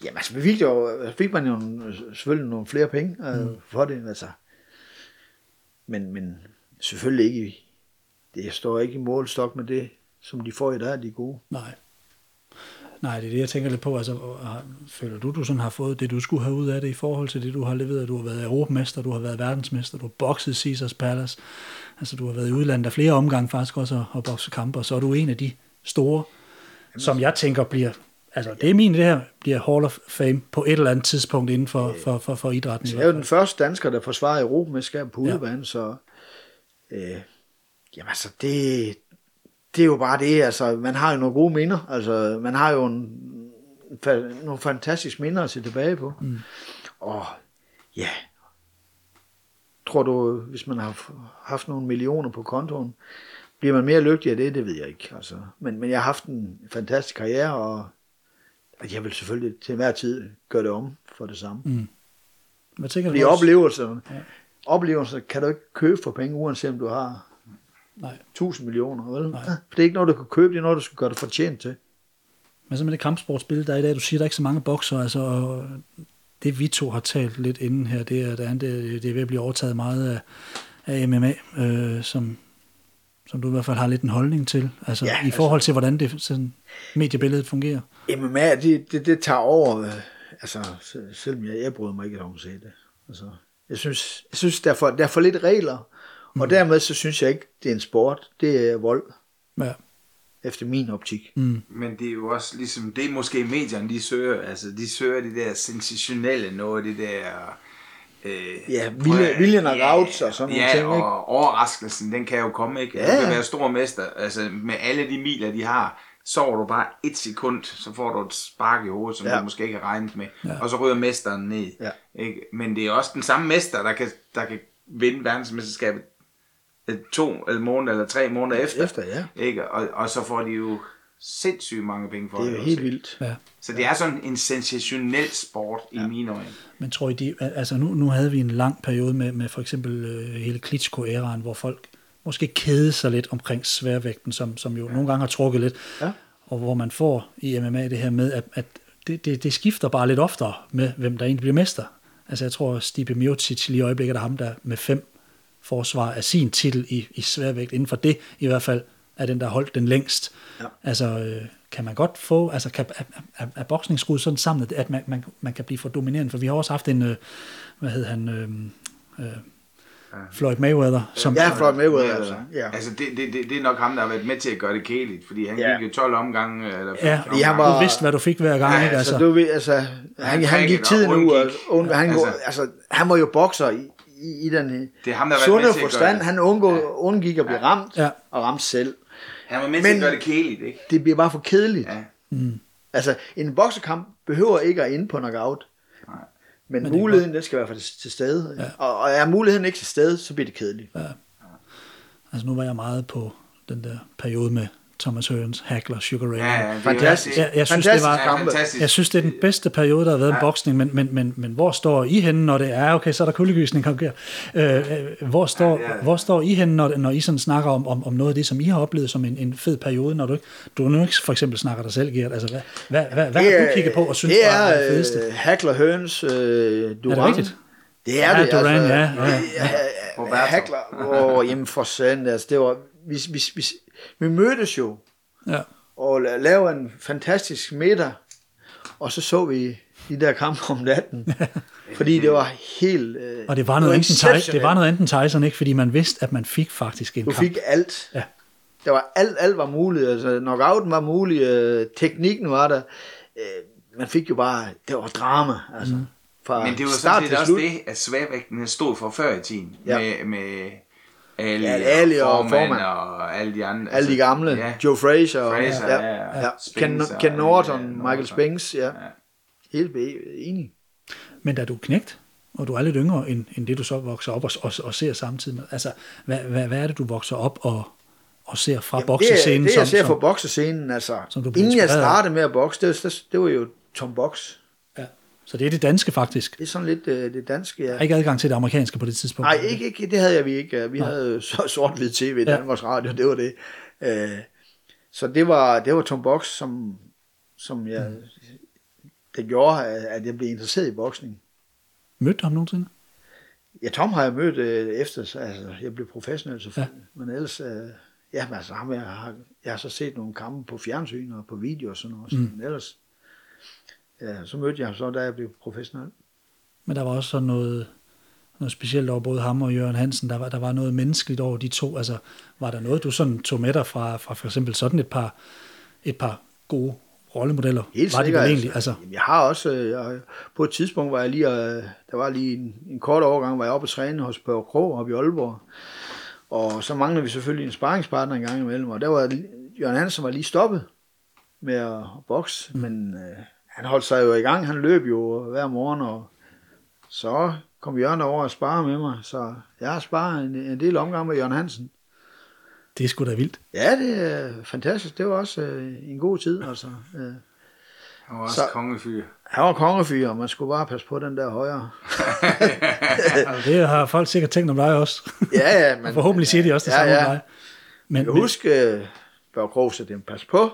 Jamen altså, vi fik, jo, fik man jo nogle- selvfølgelig nogle flere penge øh, mm. for det, altså. Men, men selvfølgelig ikke, det står ikke i målstok med det, som de får i dag, de er gode. Nej. Nej, det er det, jeg tænker lidt på. Altså, føler du, du sådan har fået det, du skulle have ud af det i forhold til det, du har leveret? Du har været europamester, du har været verdensmester, du har bokset Caesars Palace. Altså, du har været i udlandet af flere omgange faktisk også og, og bokset kampe, og så er du en af de store, som jeg tænker bliver, altså det er min det her, bliver Hall of Fame på et eller andet tidspunkt inden for, for, for, for idrætten. Så jeg er jo den første dansker, der forsvarer Europamesterskabet på Ja. udebane, så øh, jamen altså, det, det er jo bare det, altså, man har jo nogle gode minder, altså, man har jo en, nogle fantastiske minder at se tilbage på, mm. og ja, tror du, hvis man har haft nogle millioner på kontoen, bliver man mere lykkelig af det, det ved jeg ikke, altså, men, men jeg har haft en fantastisk karriere, og og jeg vil selvfølgelig til enhver tid gøre det om for det samme. Mm. Hvad tænker Fordi du også? oplevelserne, Ja. oplevelser kan du ikke købe for penge, uanset om du har Nej. 1000 millioner, vel? Nej. For det er ikke noget, du kan købe, det er noget, du skal gøre dig fortjent til. Men så med det kampsportsspil, der er i dag, du siger, der er ikke så mange bokser, altså og det vi to har talt lidt inden her, det er, det er, det er ved at blive overtaget meget af, af MMA, øh, som, som du i hvert fald har lidt en holdning til, altså Ja, i altså- forhold til, hvordan det sådan, mediebilledet fungerer. MMA, det, det, det tager over, øh, altså se- selvom jeg, jeg bryder mig ikke om at se det. Altså, Jeg synes, jeg synes der, er for, der er for lidt regler, og Mm. dermed så synes jeg ikke, det er en sport. Det er vold, Ja. efter min optik. Mm. Men det er jo også ligesom, det er måske medierne, de søger, altså de søger det der sensationelle noget, det der... Øh, Ja, vilje- vilje knockouts ja, og sådan nogle ja, ting, ikke? og overraskelsen, den kan jo komme, ikke? Ja. Du kan være stor mester, altså med alle de miler, de har, sover du bare et sekund, så får du et spark i hovedet, som Ja. du måske ikke har regnet med, Ja. og så ryger mesteren ned. Ja. Ikke? Men det er også den samme mester, der kan, der kan vinde verdensmesterskabet øh, to eller måneder eller tre måneder efter. Efter, ja. Ikke? Og, og så får de jo sindssygt mange penge for Det er også, helt vildt. ja. Så det er sådan en sensationel sport ja. i mine øjne. Men tror I, de, altså nu, nu havde vi en lang periode med, med for eksempel øh, hele Klitschko-æraen, hvor folk måske kede sig lidt omkring sværvægten, som, som jo ja. nogle gange har trukket lidt, Ja. og hvor man får i MMA det her med, at, at det, det, det skifter bare lidt oftere med, hvem der egentlig bliver mester. Altså jeg tror, Stipe Miocic lige i øjeblikket er ham, der med fem forsvar af sin titel i, i sværvægt. Inden for det i hvert fald er den, der har holdt den længst. Ja. Altså øh, kan man godt få, altså kan, er, er, er boksning skruet sådan sammen, at man, man, man kan blive for dominerende? For vi har også haft en, øh, hvad hed han, øh, øh, Floyd Mayweather, som, Ja, Floyd Mayweather, Ja, altså. Ja. Altså, det, det, det, det er nok ham, der har været med til at gøre det kæligt, fordi han Ja. gik jo 12 omgange, eller ja, Fordi han var- du vidste, hvad du fik hver gang, Ja, ikke? Altså, Altså, du altså, han, han gik prikkede tiden ud, og, und, han, Altså- altså, altså, han var jo bokser i, i, i den Det er ham, der sunde forstand. Han undgå, undgik at blive ramt, Ja. og ramte selv. Han var med til Men- at gøre det kæligt, ikke? Det bliver bare for kedeligt. Ja. Altså, en boksekamp behøver ikke at ende på knockout. Nej. Men, Men muligheden, den skal være til stede. Ja. Ja. Og, og er muligheden ikke til stede, så bliver det kedeligt. altså nu var jeg meget på den der periode med Thomas Hearns, Hackler, Sugar Ray. Ja, ja, det Fantastisk. Jeg, jeg, synes, det Fantastisk var, Ja, fantastisk. jeg synes, det er den bedste periode, der har været i Ja. boksning, men, men, men, men hvor står I henne, når det er, okay, så er der kuldegysning, kom her. Øh, øh, hvor, står, Ja, det er- hvor står I henne, når, når I sådan snakker om, om, om noget af det, som I har oplevet som en, en fed periode, når du ikke, du nu ikke for eksempel snakker dig selv, Gert, altså hvad, hvad, hvad, hvad har du kigget på og synes det var er det fedeste? øh, Hackler Høns, øh, Duran. Er det rigtigt? Det er Ja, det, Duran, altså. ja, ja. Roberto. Hackler, åh, jamen for sand, altså det var, vi, vi, vi, vi mødtes jo, Ja. og la- lavede en fantastisk middag, og så så vi de der kampe om natten, fordi det var helt... Øh, Og det var noget, enten, Ty- det var noget enten Tyson, ikke? Fordi man vidste, at man fik faktisk en Du kamp. fik alt. Ja. Der var alt, alt var muligt. Altså, knockouten var mulig, øh, teknikken var der. Øh, man fik jo bare, det var drama. Altså, Mm. fra Men det var start sådan set til også slut. det, at sværvægten stod for før i tiden. Ja. Med, med Ali, Ja, Ali og og Foreman. og alle de andre. Alle de gamle. Ja. Joe Frazier. og- Frazier, ja, ja, ja. ja. ja. Ken, Ken Norton, ja, Michael. Spence. Ja. Ja. Helt be- enig. Men da du er knægt, og du er lidt yngre end, end det, du så vokser op og, og, og ser samtidig med, altså, hvad, hvad, hvad er det, du vokser op og, og ser fra Jamen, boksescenen? det, det, jeg som, ser fra boksescenen, altså, som du inden jeg startede med at bokse, det, det, det var jo Tom Box. Så det er det danske faktisk. Det er sådan lidt øh, det danske, ja. Jeg har ikke adgang til det amerikanske på det tidspunkt. Nej, ikke, ikke, det havde jeg vi ikke. Vi Nej. havde så sort-hvid tv i Ja. Danmarks Radio, det var det. Øh, så det var, det var Tom Box, som, som jeg, det gjorde, at jeg blev interesseret i boksning. Mødte ham nogensinde? Ja, Tom har jeg mødt øh, efter, så, altså, jeg blev professionel selvfølgelig. Ja. Men ellers, øh, ja, men altså, ham, jeg, har, jeg har så set nogle kampe på fjernsyn og på video og sådan noget. Mm. Men ellers, ja, så mødte jeg ham så, da jeg blev professionel. Men der var også sådan noget, noget specielt over både ham og Jørgen Hansen. Der var, der var noget menneskeligt over de to. Altså, var der noget, du sådan tog med dig fra, fra for eksempel sådan et par, et par gode rollemodeller? Helt var de sikkert. vel egentlig? Altså, Jamen, jeg har også, øh, jeg, på et tidspunkt var jeg lige, øh, der var lige en, en kort overgang, var jeg oppe at træne hos Børge Krog oppe i Aalborg. Og så manglede vi selvfølgelig en sparringspartner en gang imellem, og der var Jørgen Hansen var lige stoppet med at bokse, mm. men øh, han holdt sig jo i gang, han løb jo hver morgen, og så kom Jørgen over og spare med mig, så jeg har sparet en, en del omgang med Jørgen Hansen. det er sgu da vildt. Ja, det er fantastisk, det var også øh, en god tid, altså. Øh. Han var også Så- kongefyr. Han var kongefyr, og man skulle bare passe på den der højre. Altså, det har folk sikkert tænkt om dig også. Ja, ja, men... Forhåbentlig siger de også det ja, samme ja. om dig. Men, Jeg husker, uh, Børge Krog sagde, dem pas på.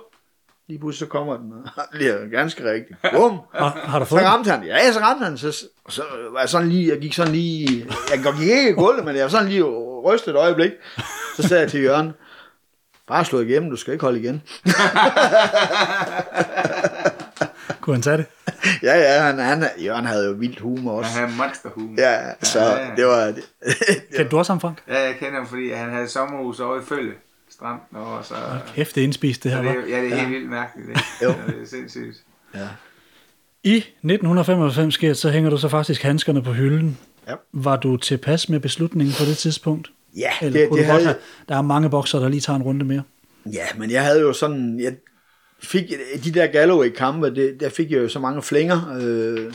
Lige pludselig så kommer den, og det er ganske rigtigt. Bum! har, har du Så fået den? ramte han. Ja, så ramte han. Så, så var jeg sådan lige, jeg gik sådan lige, jeg gik ikke i gulvet, men jeg var sådan lige rystet et øjeblik. Så sagde jeg til Jørgen, bare slå igennem, du skal ikke holde igen. Kunne han tage det? ja, ja, han, han, Jørgen havde jo vildt humor også. Han havde monsterhumor. Ja, så Ja, ja. det var... Kendte du også ham, Frank? Ja, jeg kender ham, fordi han havde sommerhus over i Følge Strand. Og så, Kæft, det er indspist, det her, det, var. ja, det er helt vildt mærkeligt. Det, Jo. Ja, det er sindssygt. ja. I 1995 sker, så hænger du så faktisk handskerne på hylden. Ja. Var du tilpas med beslutningen på det tidspunkt? Ja, Eller det, kunne det du godt havde, have, der er mange bokser, der lige tager en runde mere. Ja, men jeg havde jo sådan, jeg fik de der Galloway-kampe, det, der fik jeg jo så mange flænger, øh,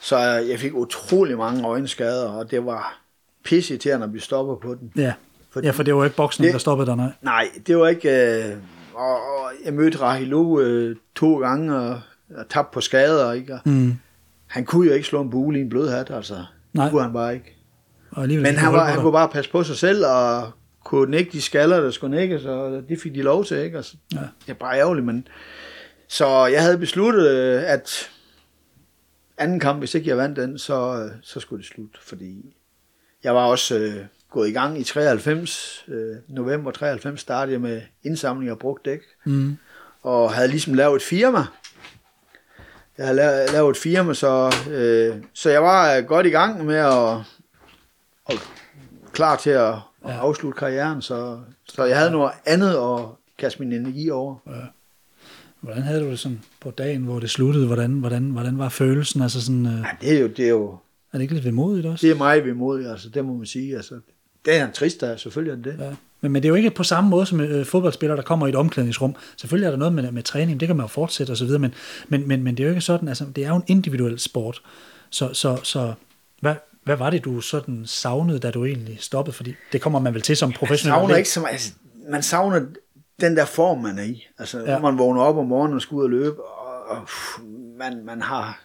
så jeg fik utrolig mange øjenskader, og det var pisse til, når vi stopper på den. Ja, Fordi- ja for det var ikke Det- der stoppede dig, nej. Nej, det var ikke, øh, og, og jeg mødte Rahilo øh, to gange, og, og tabte på skader, ikke? Og Mm. han kunne jo ikke slå en bule i en blød hat, altså. Nej. Det kunne han bare ikke. Og Men han, var, han kunne bare passe på sig selv, og kunne nikke de skaller, der skulle nikkes, og det fik de lov til, ikke? Altså, Ja. Det er bare ærgerligt, men... Så jeg havde besluttet, øh, at anden kamp, hvis ikke jeg vandt den, så, øh, så skulle det slut, fordi jeg var også øh, gået i gang i 93, øh, november 93, startede jeg med indsamling af brugt dæk, Mm. og havde ligesom lavet et firma. Jeg havde lavet, lavet et firma, så, øh, så jeg var øh, godt i gang med at, og klar til at, at Ja. afslutte karrieren, så, så jeg havde noget andet at kaste min energi over. Hvordan havde du det sådan på dagen, hvor det sluttede? Hvordan, hvordan, hvordan var følelsen? Altså sådan, øh, Ja, det er jo, det er jo er det ikke lidt vemodigt også? det er meget vemodigt, altså, det må man sige. Altså, det er en trist dag, selvfølgelig er det. Ja. Men, men det er jo ikke på samme måde som øh, fodboldspillere, der kommer i et omklædningsrum. Selvfølgelig er der noget med, med træning, det kan man jo fortsætte osv., men, men, men, men det er jo ikke sådan, altså det er jo en individuel sport. Så, så, så hvad, hvad var det, du sådan savnede, da du egentlig stoppede? Fordi det kommer man vel til som Man professionel. savner atlet. ikke så meget, altså, man savner den der form, man er i. Altså, Ja. man vågner op om morgenen og skal ud og løbe, og, og man, man har,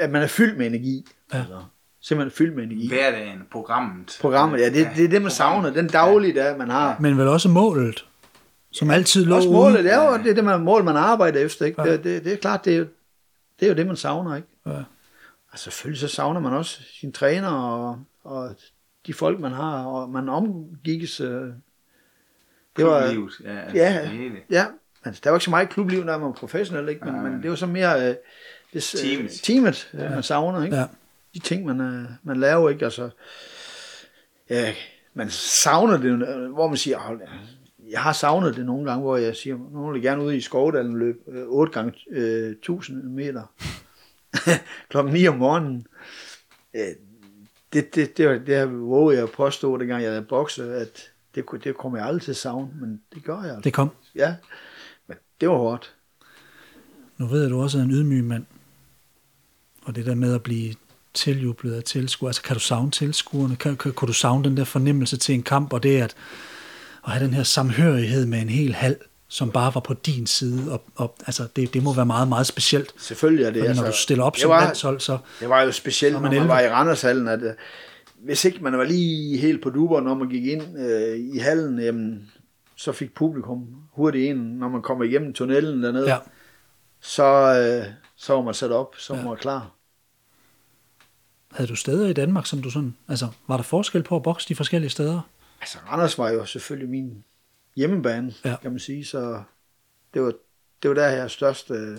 at man er fyldt med energi. Ja. Altså, simpelthen fyldt med energi. Hverdagen, programmet. Programmet, ja, det, det er det, man savner. Den daglige dag, man har. Men vel også målet, som altid lå Også ude. målet, det er jo det, er det man, mål, man arbejder efter. Ikke? Ja. Ja. Det, det, det, er klart, det er, jo, det er jo det, man savner. Ikke? Ja. Og selvfølgelig så savner man også sine træner og, og de folk, man har, og man omgikkes. Øh, det var, Klublivet, ja, altså, Ja. det hele. ja, altså, der var ikke så meget klubliv, når man var professionel, ikke? Men, Nej. men det var så mere øh, det, Teamet. øh, teamet ja. man savner. Ikke? Ja. De ting, man, øh, man laver. ikke altså, ja, Man savner det, øh, hvor man siger, hold, jeg har savnet det nogle gange, hvor jeg siger, nu vil jeg gerne ud i Skovdalen løbe øh, 8 gange øh, 1000 meter klokken 9 om morgenen. Øh, det, det, det, det har våget jeg at påstå, dengang jeg havde bokset, at det, det kommer jeg aldrig til at savne, men det gør jeg altså. Det kom. Ja, men det var hårdt. Nu ved jeg, at du også er en ydmyg mand. Og det der med at blive tiljublet af tilskuere, altså kan du savne tilskuerne? Kan, kan, kan du savne den der fornemmelse til en kamp, og det at, at have den her samhørighed med en hel hal, som bare var på din side, og, og altså det, det må være meget, meget specielt. Selvfølgelig er det. Fordi når du stiller op som var, landshold, så Det var jo specielt, når man man 11. var i Randershallen, at øh, hvis ikke man var lige helt på duber, når man gik ind øh, i hallen, jamen, så fik publikum hurtigt ind, når man kommer igennem tunnelen dernede, ja, så, øh, så var man sat op, så Ja. var man klar. Havde du steder i Danmark, som du sådan, altså var der forskel på at bokse de forskellige steder? Altså, Randers var jo selvfølgelig min hjemmebane, Ja. ja. kan man sige, så det var, det var der her største,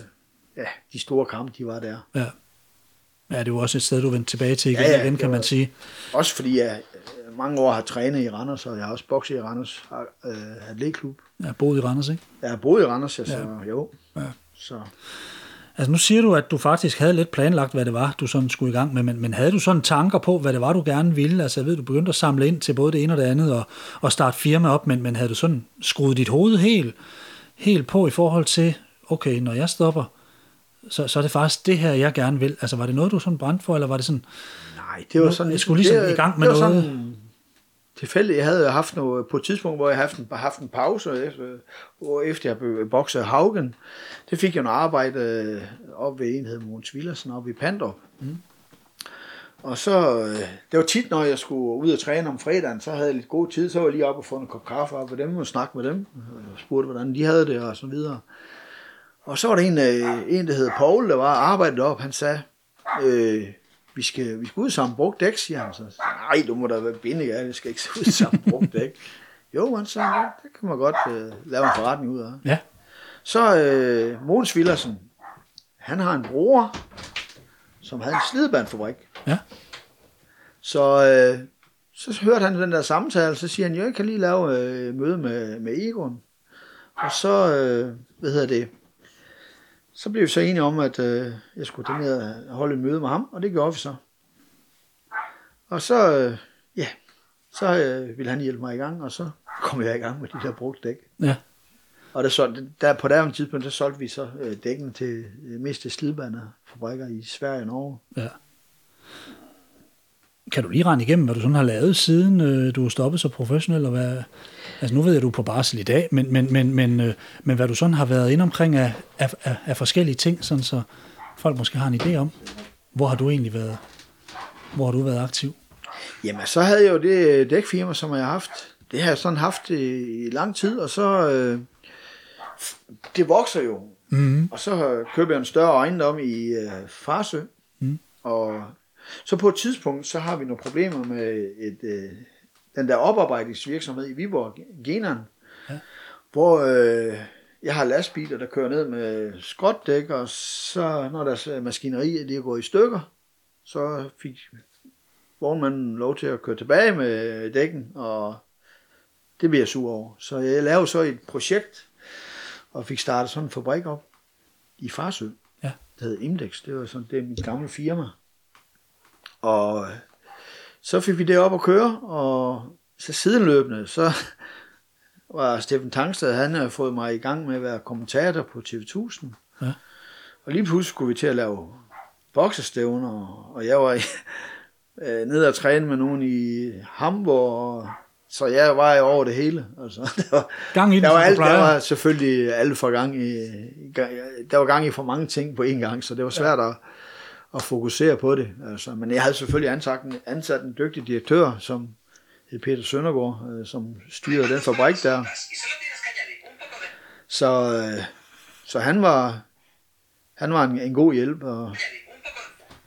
ja, de store kampe, de var der. Ja. Ja, det jo også et sted, du vendte tilbage til igen, Ja, ja, ja, igen kan man var- sige. Også fordi jeg øh, mange år har trænet i Randers, og jeg har også bokset i Randers øh, atletklub. Jeg har boet i Randers, ikke? Jeg har boet i Randers, ja, så Ja. jo. Ja. Så. Altså nu siger du, at du faktisk havde lidt planlagt, hvad det var, du sådan skulle i gang med, men, men havde du sådan tanker på, hvad det var, du gerne ville? Altså jeg ved, du begyndte at samle ind til både det ene og det andet, og, og starte firma op, men, men havde du sådan skruet dit hoved helt, helt på i forhold til, okay, når jeg stopper, så, så er det faktisk det her, jeg gerne vil. Altså var det noget, du sådan brændte for, eller var det sådan, Nej, det var sådan... jeg skulle ligesom det, i gang med det var noget. Sådan, tilfældigt. Jeg havde haft noget, på et tidspunkt, hvor jeg havde haft en, haft en pause, efter, hvor efter jeg blev Haugen, det fik jeg noget arbejde øh, op ved enhed Måns Villersen op i Pandrup. Mm. Og så, øh, det var tit, når jeg skulle ud og træne om fredagen, så havde jeg lidt god tid, så var jeg lige op og få en kop kaffe op ved dem og snakke med dem, øh, og spurgte, hvordan de havde det og så videre. Og så var der en, en der hed Paul, der var arbejdet op, han sagde, øh, vi skal, vi skal ud sammen brugt dæk, siger han så. Nej, du må da være bindig af, det skal ikke se ud sammen brugt dæk. Jo, han sagde, ja, det kan man godt øh, lave en forretning ud af. ja, Så øh, Måns Villersen, han har en bror, som havde en slidebandfabrik. Ja. Så, øh, så hørte han den der samtale, så siger han, jo, jeg kan lige lave øh, møde med, med Egon. Og så, øh, hvad hedder det, så blev vi så enige om, at øh, jeg skulle ned og holde et møde med ham, og det gjorde vi så. Og så, øh, ja, så øh, ville han hjælpe mig i gang, og så kom jeg i gang med de der brugte dæk. Ja. Og der, solgte, der, på det tidspunkt, der solgte vi så øh, dækken til øh, mest til slidbanefabrikker i Sverige og Norge. ja. Kan du lige regne igennem, hvad du sådan har lavet, siden øh, du er stoppet så professionel? Og hvad, altså nu ved jeg, du er på barsel i dag, men, men, men, men, øh, men hvad du sådan har været inde omkring af, af, af, af forskellige ting, sådan så folk måske har en idé om, hvor har du egentlig været, hvor har du været aktiv? Jamen, så havde jeg jo det øh, dækfirma, som jeg har haft. Det har jeg sådan haft i, i lang tid, og så... Øh, det vokser jo. Mm-hmm. Og så køber jeg en større ejendom i øh, Farsø. Mm. Og så på et tidspunkt, så har vi nogle problemer med et, øh, den der oparbejdningsvirksomhed i Viborg, Generen. Ja. Hvor øh, jeg har lastbiler, der kører ned med skråtdæk, og så når deres øh, maskineri de er gået i stykker, så fik vognmanden lov til at køre tilbage med dækken, og det bliver jeg sur over. Så jeg lavede så et projekt, og fik startet sådan en fabrik op i Farsø. Ja. Det hed Index. Det var sådan, det er mit gamle firma. Og så fik vi det op at køre, og så sideløbende, så var Steffen Tangsted, han havde fået mig i gang med at være kommentator på TV1000. Ja. Og lige pludselig skulle vi til at lave boksestævner, og jeg var i, øh, nede og træne med nogen i Hamburg, og, så jeg var jo over det hele. Altså, der var, Gang i den, der var, alt, der var selvfølgelig alt for gang i, der var gang i for mange ting på én gang, så det var svært at, at fokusere på det. Altså, men jeg havde selvfølgelig ansat en, ansat en dygtig direktør, som hed Peter Søndergaard, øh, som styrede den fabrik der. Så, øh, så han var, han var en, en god hjælp. Og,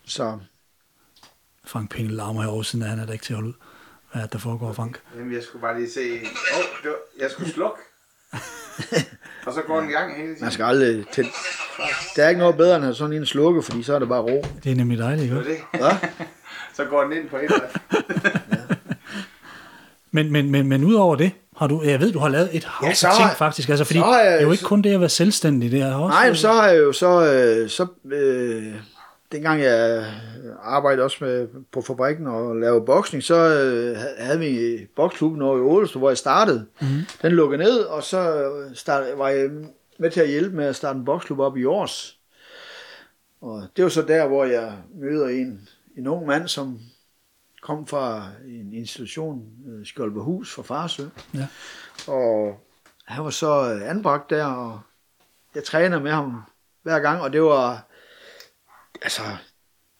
så Frank Pengel larmer herovre, siden han er der ikke til at holde ud. Hvad er det, der foregår, Frank? Jamen, jeg skulle bare lige se... Åh, oh, var... jeg skulle slukke. og så går den i gang hele tiden. man skal aldrig til. Der er ikke noget bedre end at sådan en slukke, fordi så er det bare ro. Det er nemlig dejligt, ikke? Det. Hva? så går den ind på et. Men, men, men, men udover det, har du, jeg ved, du har lavet et hav Ja, ja, så ting faktisk, altså, fordi så jeg- det er jo ikke kun det at være selvstændig, det er også... Nej, så har jeg jo så, øh, så øh, dengang jeg arbejdede også med, på fabrikken og lavede boksning, så øh, havde vi boksklubben over i Ålstrup, hvor jeg startede. Mhm. Mm. Den lukkede ned, og så start, var jeg med til at hjælpe med at starte en boksklub op i års. Og det var så der, hvor jeg møder en, en ung mand, som kom fra en institution, øh, Skjoldberghus fra Farsø. Ja. Og han var så øh, anbragt der, og jeg træner med ham hver gang, og det var, altså,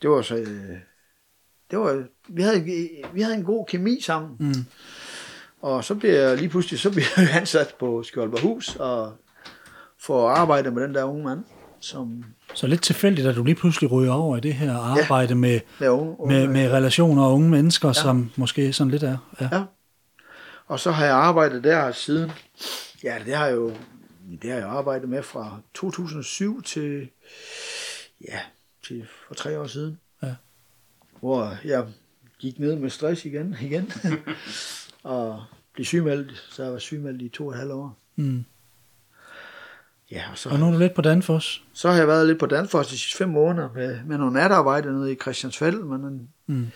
det var så, øh, det var, vi havde, vi havde en god kemi sammen. Mm. Og så bliver jeg lige pludselig, så bliver jeg ansat på Skjoldberghus, og får arbejde med den der unge mand, som Så lidt tilfældigt, at du lige pludselig ryger over i det her arbejde ja. med, er unge, unge med, med relationer og unge mennesker, ja. som måske sådan lidt er... Ja. Ja. Og så har jeg arbejdet der siden, ja, det har jeg jo, det har jeg arbejdet med fra 2007 til, ja, til for tre år siden. Ja. Hvor jeg gik ned med stress igen, igen. og blev sygemeldt, så jeg var sygemeldt i to og et halvt år. Mm. Ja, og så, Og nu er du lidt på Danfoss. så har jeg været lidt på Danfoss de sidste fem måneder med, med nogle natarbejde nede i Christiansfeld, men Mm.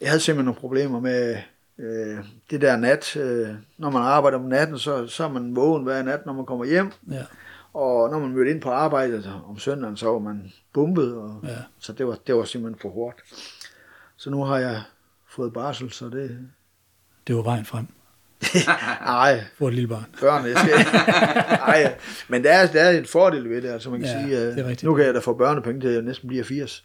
jeg havde simpelthen nogle problemer med øh, det der nat. Øh, når man arbejder om natten, så, så er man vågen hver nat, når man kommer hjem. Ja. Og når man mødte ind på arbejdet om søndagen, så var man bumpet. Og, Ja. Så det var, det var simpelthen for hårdt. Så nu har jeg fået barsel, så det... Det var vejen frem Ej, for et lille barn. børn, jeg skal... Ej, men der er, der er et fordel ved det, altså man kan Ja, sige, det rigtigt. nu kan jeg da få børnepenge til jeg næsten bliver 80.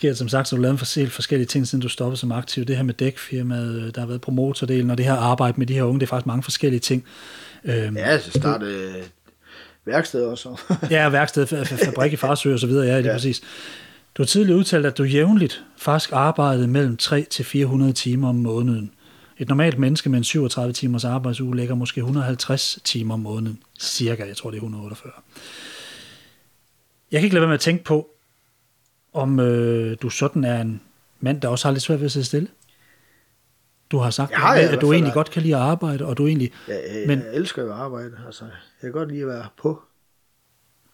Gert, som sagt, så har du lavet forskel forskellige ting, siden du stoppede som aktiv. Det her med dækfirmaet, øh, der har været promotordelen, og det her arbejde med de her unge, det er faktisk mange forskellige ting. Øhm, Ja, så startede et værksted også. Ja, værksted, fa- fa- fabrik i Farsø og så videre, ja, lige. Ja. præcis. Du har tidligere udtalt, at du jævnligt faktisk arbejdede mellem 3 til 400 timer om måneden. Et normalt menneske med en 37 timers arbejdsuge lægger måske 150 timer om måneden. Cirka, jeg tror det er 148. Jeg kan ikke lade være med at tænke på, om øh, du sådan er en mand, der også har lidt svært ved at sidde stille. Du har sagt, har i at, du egentlig godt kan lide at arbejde, og du egentlig, Jeg, jeg, Men- jeg elsker jo at arbejde. Altså, jeg kan godt lide at være på.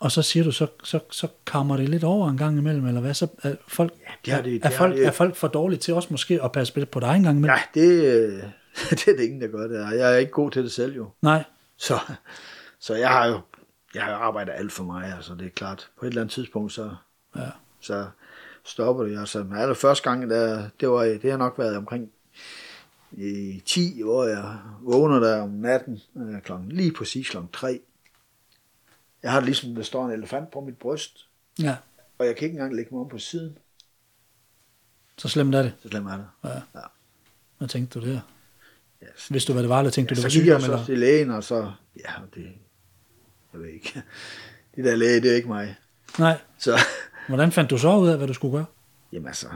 og så siger du, så, så, så kammer det lidt over en gang imellem, eller hvad? Så er folk, det har det- er, det har folk, det- er folk for dårlige til også måske at passe lidt på dig en gang imellem? Nej, det, øh, det er det ingen, der gør det. Jeg er ikke god til det selv jo. Nej. Så, så jeg har jo jeg har arbejdet alt for mig, altså det er klart. På et eller andet tidspunkt, så, Ja. så stopper det. Altså, men allerførste gang, der, det, var, det har nok været omkring i 10, hvor jeg vågner der om natten, øh, klokken, lige præcis klokken 3. Jeg har det ligesom, der står en elefant på mit bryst, Ja, og jeg kan ikke engang lægge mig om på siden. så slemt er det. Så slemt er det. Ja. Ja. Hvad tænkte du der? Ja, Hvis du hvad det var, eller tænkte du, så det var gik jeg sygdom? så Eller? til lægen, og så, ja, det, jeg ved ikke. Det der læge, det er ikke mig. Nej. Så, Hvordan fandt du så ud af, hvad du skulle gøre? jamen altså,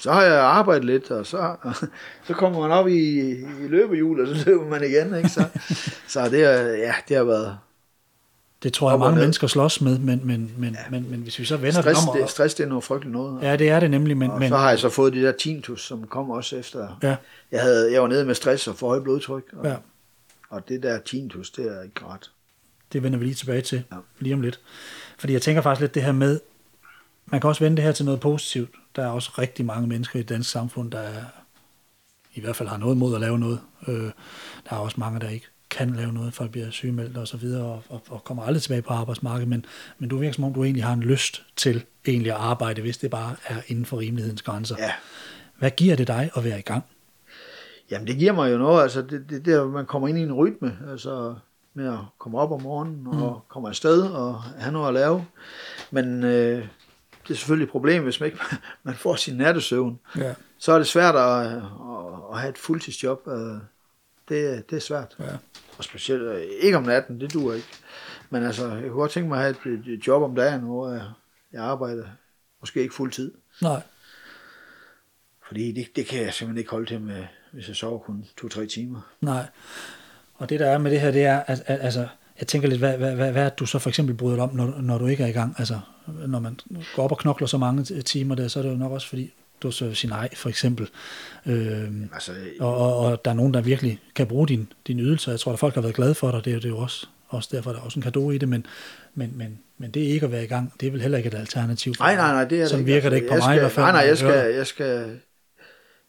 så har jeg arbejdet lidt, og så, så kommer man op i, i løbehjul, og så løber man igen, ikke? Så, så det, er, ja, det har været Det tror jeg, mange ned. mennesker slås med, men, men, men, ja. men, men hvis vi så vender stress, det om... det, Og, stress, det er noget frygteligt noget. ja, det er det nemlig, men, og men så har jeg så fået de der tinnitus, som kom også efter. ja, Jeg, havde, jeg var nede med stress og for højt blodtryk, og, ja, og det der tinnitus, det er ikke ret. det vender vi lige tilbage til Ja. lige om lidt. Fordi jeg tænker faktisk lidt det her med, man kan også vende det her til noget positivt. Der er også rigtig mange mennesker i det danske samfund, der er, i hvert fald har noget mod at lave noget. Øh, der er også mange, der ikke kan lave noget, folk bliver sygemeldt og så videre, og, og, og kommer aldrig tilbage på arbejdsmarkedet, men, men du virker som om, du egentlig har en lyst til egentlig at arbejde, hvis det bare er inden for rimelighedens grænser. Ja, Hvad giver det dig at være i gang? Jamen det giver mig jo noget, altså det, det der, man kommer ind i en rytme, altså med at komme op om morgenen og mm. komme afsted og have noget at lave. Men øh, det er selvfølgelig et problem, hvis man ikke man får sin nattesøvn. Ja. Så er det svært at, at, at have et fuldtidsjob. øh, Det, det er svært. Ja. Og specielt øh, ikke om natten, det duer ikke. Men altså, jeg kunne godt tænke mig at have et, job om dagen, hvor jeg, jeg arbejder måske ikke fuld tid. Nej. Fordi det, det kan jeg simpelthen ikke holde til med, hvis jeg sover kun to-tre timer. Nej. Og det der er med det her, det er, at, at altså, jeg tænker lidt, hvad, hvad, hvad, hvad er du så for eksempel bryder dig om, når, når du ikke er i gang? Altså, når man går op og knokler så mange timer der, så er det jo nok også fordi, du så sin ej, for eksempel. Øhm, Altså, og, og, og, der er nogen, der virkelig kan bruge din, din ydelse. Jeg tror, at folk har været glade for dig. Det er, det er jo også, også derfor, der er også en gave i det. Men, men, men, men det er ikke at være i gang. Det er vel heller ikke et alternativ. for Nej, nej, nej, det er Sådan det ikke. virker det ikke på jeg mig skal, i hvert fald. Nej, nej, jeg skal, jeg skal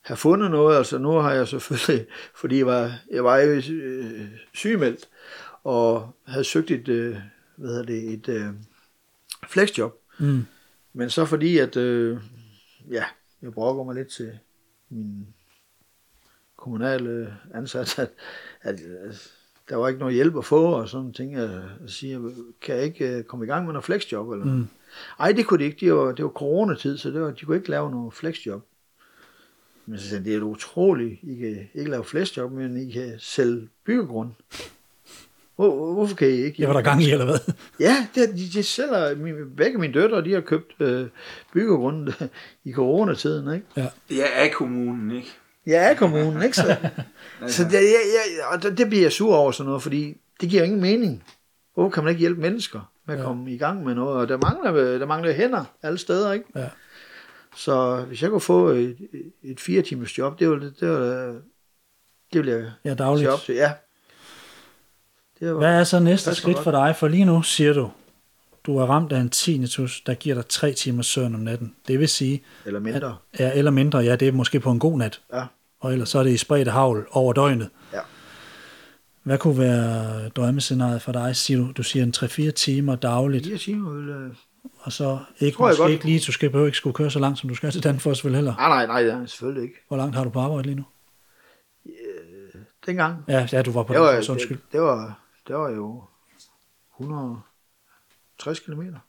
have fundet noget. Altså, nu har jeg selvfølgelig, fordi jeg var, jeg var jo øh, sygemeldt, og havde søgt et, øh, hvad hedder det, et øh, flexjob. Mm. Men så fordi, at øh, ja, jeg brokker mig lidt til min kommunale ansat, at, at, at der var ikke noget hjælp at få, og sådan ting. Jeg, jeg siger, kan jeg ikke øh, komme i gang med noget flexjob? Eller? Mm. Ej, det kunne de ikke. Det var, det var coronatid, så det var, de kunne ikke lave noget flexjob. Men så sagde det er utroligt. I kan ikke lave flexjob, men I kan sælge byggegrund. Hvor, hvor- hvorfor kan I ikke? Det var der gang i, eller hvad? Ja, det, er- de, de sælger, min, begge mine døtre, de har købt øh, byggegrund i coronatiden, ikke? Ja. Jeg er kommunen, ikke? Ja, af kommunen, ikke? Så, så det, jeg, jeg, og det, det bliver jeg sur over sådan noget, fordi det giver ingen mening. Hvorfor kan man ikke hjælpe mennesker med at Ja. komme i gang med noget? Og der mangler, der mangler hænder alle steder, ikke? Ja. Så hvis jeg kunne få et, et fire timers job, det ville, det ville, det ville jeg Ja, dagligt. til. Ja. Det var, Hvad er så næste skridt for dig? For lige nu siger du, du er ramt af en tinnitus, der giver dig tre timers søvn om natten. Det vil sige, eller mindre. ja, eller mindre, ja, det er måske på en god nat. Ja. Og ellers så er det i spredte havl over døgnet. Ja. Hvad kunne være drømmescenariet for dig? Siger du, du siger en 3-4 timer dagligt, Fire timer ville... øh, og så ikke, Tror jeg måske godt. ikke lige, du skal, behøver ikke skulle køre så langt, som du skal til Danfoss vel heller. Nej, nej, nej, selvfølgelig ikke. Hvor langt har du på arbejde lige nu? Dengang, Ja, ja du var på Danfoss, undskyld. det, det, var, det var jo 160 kilometer.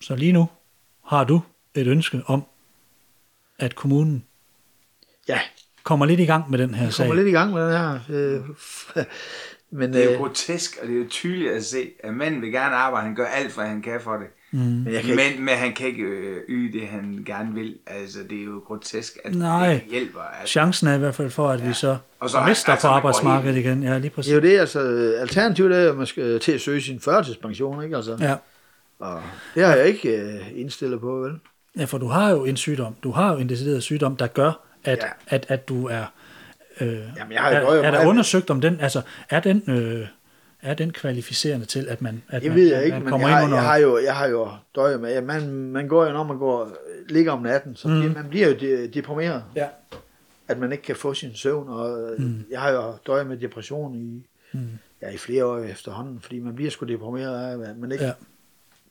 Så lige nu har du et ønske om, at kommunen Ja, kommer lidt i gang med den her sag. kommer lidt i gang med den her. Øh, men Det er jo øh, grotesk, og det er jo tydeligt at se, at manden vil gerne arbejde, han gør alt, hvad han kan for det. Mm. Men jeg kan ikke, Men, men han kan ikke øh, yde det, han gerne vil. Altså, det er jo grotesk, at Nej. det hjælper. Altså. Chancen er i hvert fald for, at ja. vi så Og så er- mister altså, på arbejdsmarkedet igen. Ja, lige det præcis. er jo det, altså, alternativet er, at man skal til at søge sin førtidspension, ikke? Altså, Ja. og det har jeg ikke øh, indstillet på, vel? ja, for du har jo en sygdom. Du har jo en decideret sygdom, der gør, at, ja. Ja. at, at du er... Øh, Jamen, jeg har jo er, døjet er der undersøgt om den, altså er den, øh, er den kvalificerende til, at man, at Det man, ved jeg ikke, man kommer jeg har, ind under... jeg har jo, jeg har jo døjet med, man, man går jo, når man går, ligger om natten, så mm. man bliver jo de, deprimeret, Ja. at man ikke kan få sin søvn, og mm. jeg har jo døjet med depression i, Mm. ja, i flere år efterhånden, fordi man bliver sgu deprimeret af, at man ikke ja.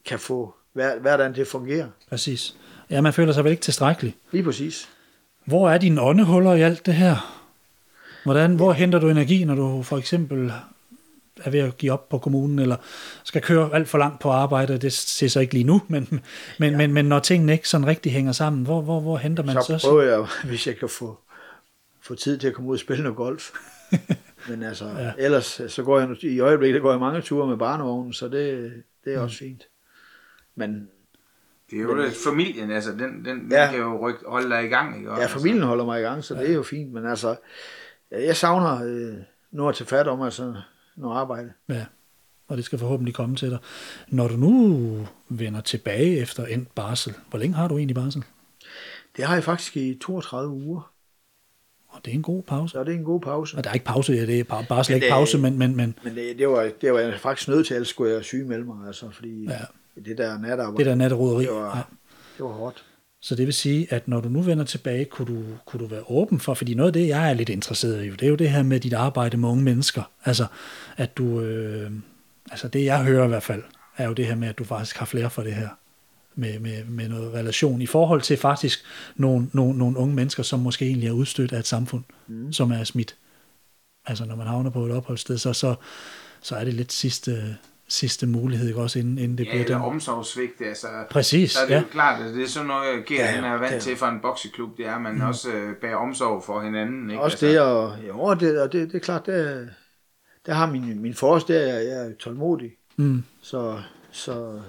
kan få hver, hverdagen til at fungere. Præcis. Ja, man føler sig vel ikke tilstrækkelig. Lige præcis. Hvor er dine åndehuller i alt det her? Hvordan, hvor henter du energi, når du for eksempel er ved at give op på kommunen, eller skal køre alt for langt på arbejde, det ser så ikke lige nu, men, men, ja. men, men når tingene ikke sådan rigtig hænger sammen, hvor, hvor, hvor henter man så? så prøver jeg, hvis jeg kan få, få tid til at komme ud og spille noget golf. Men altså, Ja. ja. ellers så går jeg, i øjeblikket der går jeg mange ture med barnevognen, så det, det er også fint. Men Det er jo det, familien, altså, den, den, den Ja. kan jo rykke, holde dig i gang, ikke? ja, Altså. familien holder mig i gang, så det er jo fint. Men altså, jeg savner øh, noget at tage fat om, altså noget arbejde. Ja, og det skal forhåbentlig komme til dig. Når du nu vender tilbage efter endt barsel, hvor længe har du egentlig barsel? Det har jeg faktisk i 32 uger, Og det er en god pause. så det er en god pause. Og der er ikke pause, ja, det er bare, bare slet Men ikke pause, men, men, men Men det, det, var, det var jeg faktisk nødt til, ellers skulle jeg syge melde mig, altså, fordi Ja. ja. det der natarbejde, det der natteroderi. det var, Ja. det var hårdt. Så det vil sige, at når du nu vender tilbage, kunne du, kunne du være åben for, fordi noget af det, jeg er lidt interesseret i, det er jo det her med dit arbejde med unge mennesker. Altså, at du, øh, altså det jeg hører i hvert fald, er jo det her med, at du faktisk har flere for det her, med, med, med noget relation, i forhold til faktisk nogle, nogle, nogle unge mennesker, som måske egentlig er udstødt af et samfund, mm. som er smidt. Altså når man havner på et opholdssted, så, så, så er det lidt sidste, sidste mulighed, ikke også, inden, inden det Ja, bliver eller den. omsorgsvigt, altså. Præcis, Så er det ja. jo klart, at det er sådan noget, Gert Ja, ja, er vant det- til fra en bokseklub, det er, at man mm. også øh, bærer omsorg for hinanden, ikke? Også det, og, jo, og det, og det, det er klart, det, der har min, min forrest, der er jeg er tålmodig, Mm, så, så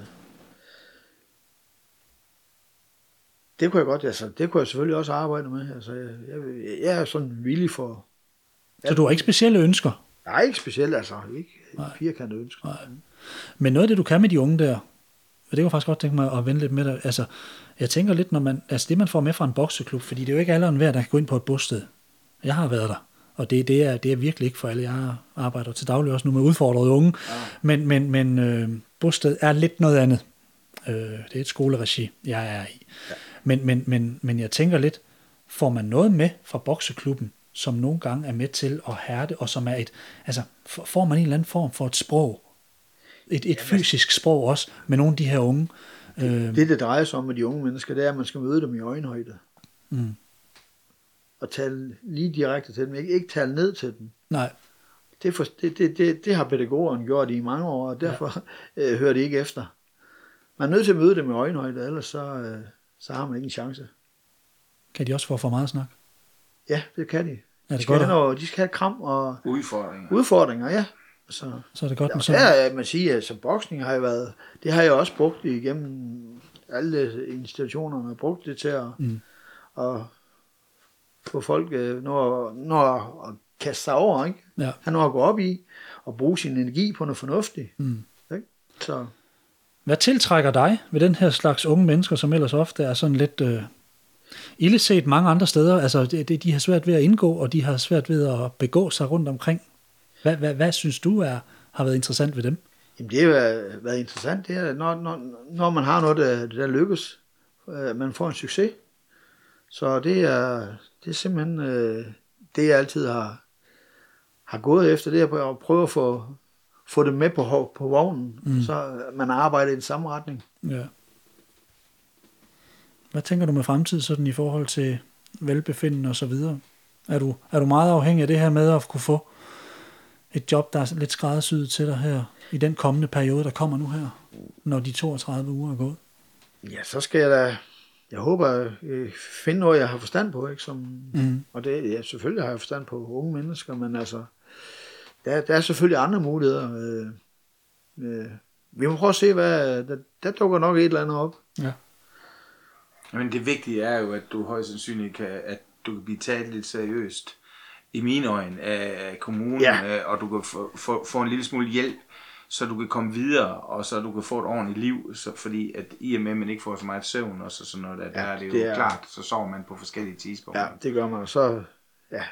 det kunne jeg godt, altså, det kunne jeg selvfølgelig også arbejde med, altså, jeg, jeg, jeg er sådan villig for, så du har ikke specielle ønsker? Nej, ikke specielt, altså, ikke Nej. firkantet ønsker. Nej. Men noget af det, du kan med de unge der, og det kunne jeg faktisk godt tænke mig at vende lidt med dig, altså, jeg tænker lidt, når man, altså det man får med fra en bokseklub, fordi det er jo ikke alle og enhver, der kan gå ind på et bosted. Jeg har været der, og det, det, er, det er virkelig ikke for alle. Jeg arbejder til daglig også nu med udfordrede unge, ja. men, men, men øh, bosted er lidt noget andet. Øh, det er et skoleregi, jeg er i. Ja. Men, men, men, men jeg tænker lidt, får man noget med fra bokseklubben, som nogle gange er med til at hærde, og som er et, altså får man en eller anden form for et sprog, et, et fysisk sprog også, med nogle af de her unge. Øh, Det, det drejer sig om med de unge mennesker, det er, at man skal møde dem i øjenhøjde, mm, og tale lige direkte til dem, ikke, ikke tale ned til dem. nej, Det, for, det, det, det, det har pædagogerne gjort i mange år, og derfor ja. øh, hører det ikke efter. Man er nødt til at møde dem i øjenhøjde, ellers så, øh, så har man ikke en chance. kan de også få for meget snak? Ja, det kan de. Er De det skal, godt, have noget, de skal have kram og Udfordringer. udfordringer, ja. Så, så er det godt ja, med sådan. er, man siger, at som boksning har jeg været, det har jeg også brugt igennem alle institutionerne, har brugt det til at, Mm. at få folk øh, når, når at kaste sig over, ikke? Ja. Han når at gå op i og bruge sin energi på noget fornuftigt. Mm. Ikke? Så Hvad tiltrækker dig ved den her slags unge mennesker, som ellers ofte er sådan lidt øh, illeset mange andre steder? Altså, det, det, de har svært ved at indgå, og de har svært ved at begå sig rundt omkring. Hvad, hvad, hvad synes du er, har været interessant ved dem? Jamen, det har været, interessant, det er, når, når, når man har noget, der, der lykkes, øh, man får en succes. Så det er, det er simpelthen øh, det, jeg altid har, har gået efter, det er at prøve at få, få det med på, på vognen, mm. så man arbejder i den samme retning. Ja. Hvad tænker du med fremtid sådan i forhold til velbefindende og så videre? Er du, er du meget afhængig af det her med at kunne få et job, der er lidt skræddersyet til dig her i den kommende periode, der kommer nu her, når de 32 uger er gået? Ja, så skal jeg da, jeg håber, øh, finde noget, jeg har forstand på, ikke? Som, Mm. Og det, ja, selvfølgelig har jeg forstand på unge mennesker, men altså, der, der er selvfølgelig andre muligheder. Øh, øh, vi må prøve at se, hvad, der, der dukker nok et eller andet op. Ja. Men det vigtige er jo, at du højst sandsynligt kan, at du kan blive taget lidt seriøst i mine øjne af kommunen, Ja. ja. og du kan få, få, få en lille smule hjælp, så du kan komme videre, og så du kan få et ordentligt liv, så, fordi at i og med, at man ikke får så meget søvn, og så sådan noget, der, Ja, der er det jo det det er- klart, så sover man på forskellige tidspunkter. Ja, det gør man. Så, ja,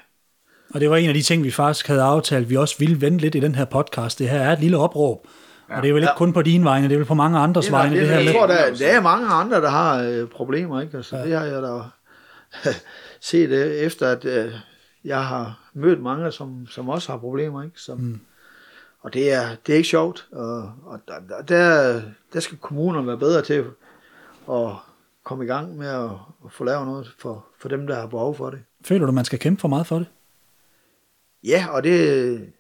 Og det var en af de ting, vi faktisk havde aftalt, vi også ville vende lidt i den her podcast. Det her er et lille opråb. Ja. Og det er vel ikke Ja. kun på dine vegne, det er vel på mange andres det, er, vegne. det, Det, det, her jeg med, tror, der, der er mange andre, der har øh, problemer, ikke? Altså, ja. det har jeg da set øh, efter, at øh, jeg har mødt mange, som, som også har problemer, ikke? Som, mm. Og det er, det er ikke sjovt, og, og der, der- der, der skal kommunerne være bedre til at komme i gang med at, at få lavet noget for, for dem, der har behov for det. føler du, man skal kæmpe for meget for det? Ja, og det,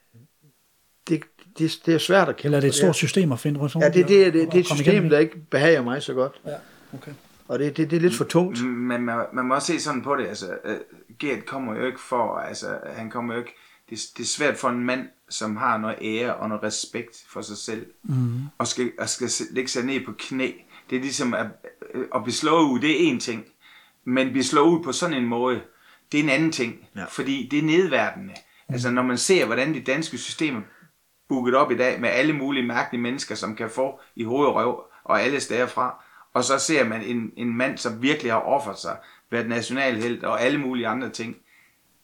det, det, det er svært at kæmpe Eller er det et stort system at finde rundt Ja, det, det, det, det er et system, der ikke behager mig så godt. Ja, okay. Og det, det, det er lidt for tungt. Men man, man må også se sådan på det, altså, uh, Gert kommer jo ikke for, altså, han kommer jo ikke, det, det er svært for en mand, som har noget ære og noget respekt for sig selv, mm. og skal, og skal lægge sig ned på knæ. Det er ligesom at, øh, at blive slået ud, det er én ting, men blive slået ud på sådan en måde, det er en anden ting, Ja. fordi det er nedværdende. Altså, når man ser, hvordan det danske system er booket op i dag med alle mulige mærkelige mennesker, som kan få i hoved og røv og alle steder fra. Og så ser man en, en mand, som virkelig har offret sig, været nationalhelt og alle mulige andre ting.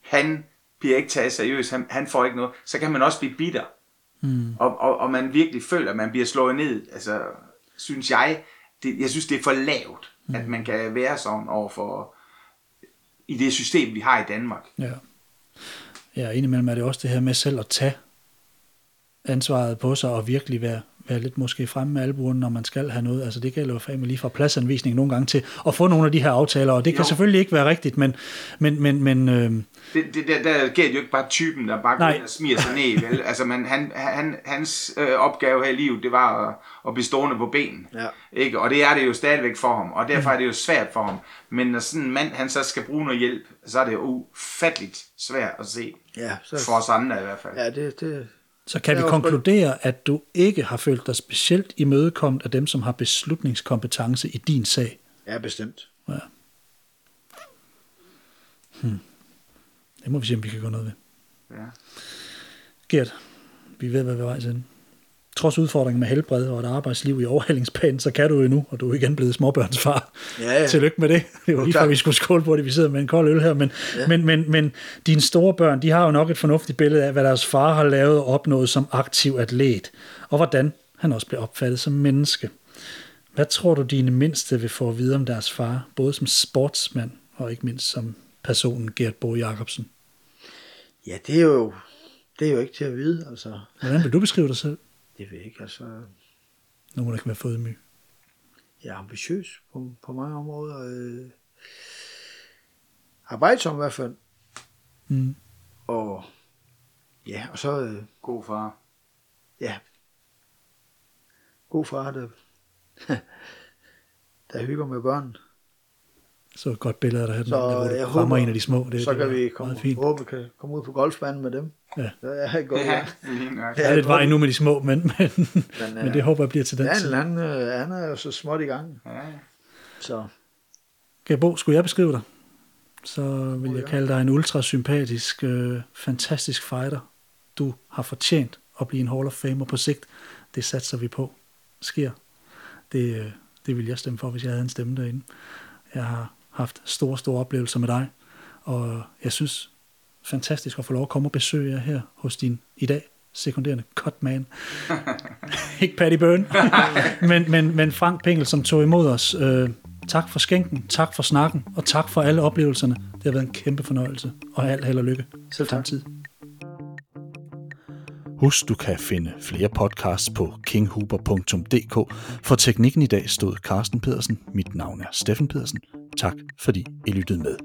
Han bliver ikke taget seriøst, han, han får ikke noget. Så kan man også blive bitter. Mm. Og, og, og man virkelig føler, at man bliver slået ned. Altså, synes jeg, det, jeg synes, det er for lavt, mm. at man kan være sådan over for i det system, vi har i Danmark. Ja. Ja, indimellem er det også det her med selv at tage ansvaret på sig og virkelig være, være lidt måske fremme med albuerne, når man skal have noget. Altså det gælder jo fandme lige fra pladsanvisning nogle gange til at få nogle af de her aftaler, og det kan Jo. selvfølgelig ikke være rigtigt, men, men, men, men øh, Det, det, der, der gælder jo ikke bare typen, der bare går Nej. ind og smiger sig ned. Vel? Altså, man, han, han, hans øh, opgave her i livet, det var at, at blive stående på benen. Ja. Ikke? Og det er det jo stadigvæk for ham, og derfor er det jo svært for ham. Men når sådan en mand, han så skal bruge noget hjælp, så er det jo ufatteligt svært at se. Ja, så, For os andre i hvert fald. ja det, det, så kan vi er konkludere, at du ikke har følt dig specielt imødekommet af dem, som har beslutningskompetence i din sag. er bestemt. Ja. Hmm. Det må vi se, om vi kan gøre noget ved. Ja. Gert, vi ved, hvad vi er vej til. Trods udfordringen med helbred og et arbejdsliv i overhalingsbanen, så kan du jo nu, og du er igen blevet småbørnsfar. Ja, ja. Tillykke med det. Det var lige før, vi skulle skåle på det, vi sidder med en kold øl her. Men, ja. men, men, men dine store børn, de har jo nok et fornuftigt billede af, hvad deres far har lavet og opnået som aktiv atlet, og hvordan han også blev opfattet som menneske. Hvad tror du, dine mindste vil få at vide om deres far, både som sportsmand og ikke mindst som personen Gert Bo Jacobsen? Ja, det er jo, det er jo ikke til at vide, altså. Hvordan vil du beskrive dig selv? Det ved jeg ikke, altså. Nogen, der kan være fodmyg. Jeg er ambitiøs på, på mange områder. Øh, arbejdsom i hvert fald. Mm. Og ja, og så, øh, God far. ja, god far, der, der hygger med børn. Så et godt billede dig her, Så der, hvor du jeg rammer håber, en af de små. Det, så det kan vi komme, fint. håbe, kan komme ud på golfbanen med dem. Ja. Det er godt, Ja. Der er lidt vej nu med de små, men, men, men, øh, men det håber jeg bliver til den Ja, tid. han, øh, han er jo så småt i gang. Ja. Så Gabo, skulle jeg beskrive dig? Så vil jeg kalde dig en ultrasympatisk, øh, fantastisk fighter. Du har fortjent at blive en Hall of Famer på sigt. Det satser vi på. Sker. Det, øh, det vil jeg stemme for, hvis jeg havde en stemme derinde. Jeg har haft store, store oplevelser med dig, og jeg synes fantastisk at få lov at komme og besøge jer her hos din i dag sekunderende cutman. Ikke Patty Byrne, men, men, men Frank Pengel, som tog imod os. Øh, tak for skænken, tak for snakken, og tak for alle oplevelserne. Det har været en kæmpe fornøjelse, og alt held og lykke. Selv tak. Tid. Husk, du kan finde flere podcasts på kinghuber.dk. For teknikken i dag stod Carsten Pedersen. Mit navn er Steffen Pedersen. Tak fordi I lyttede med.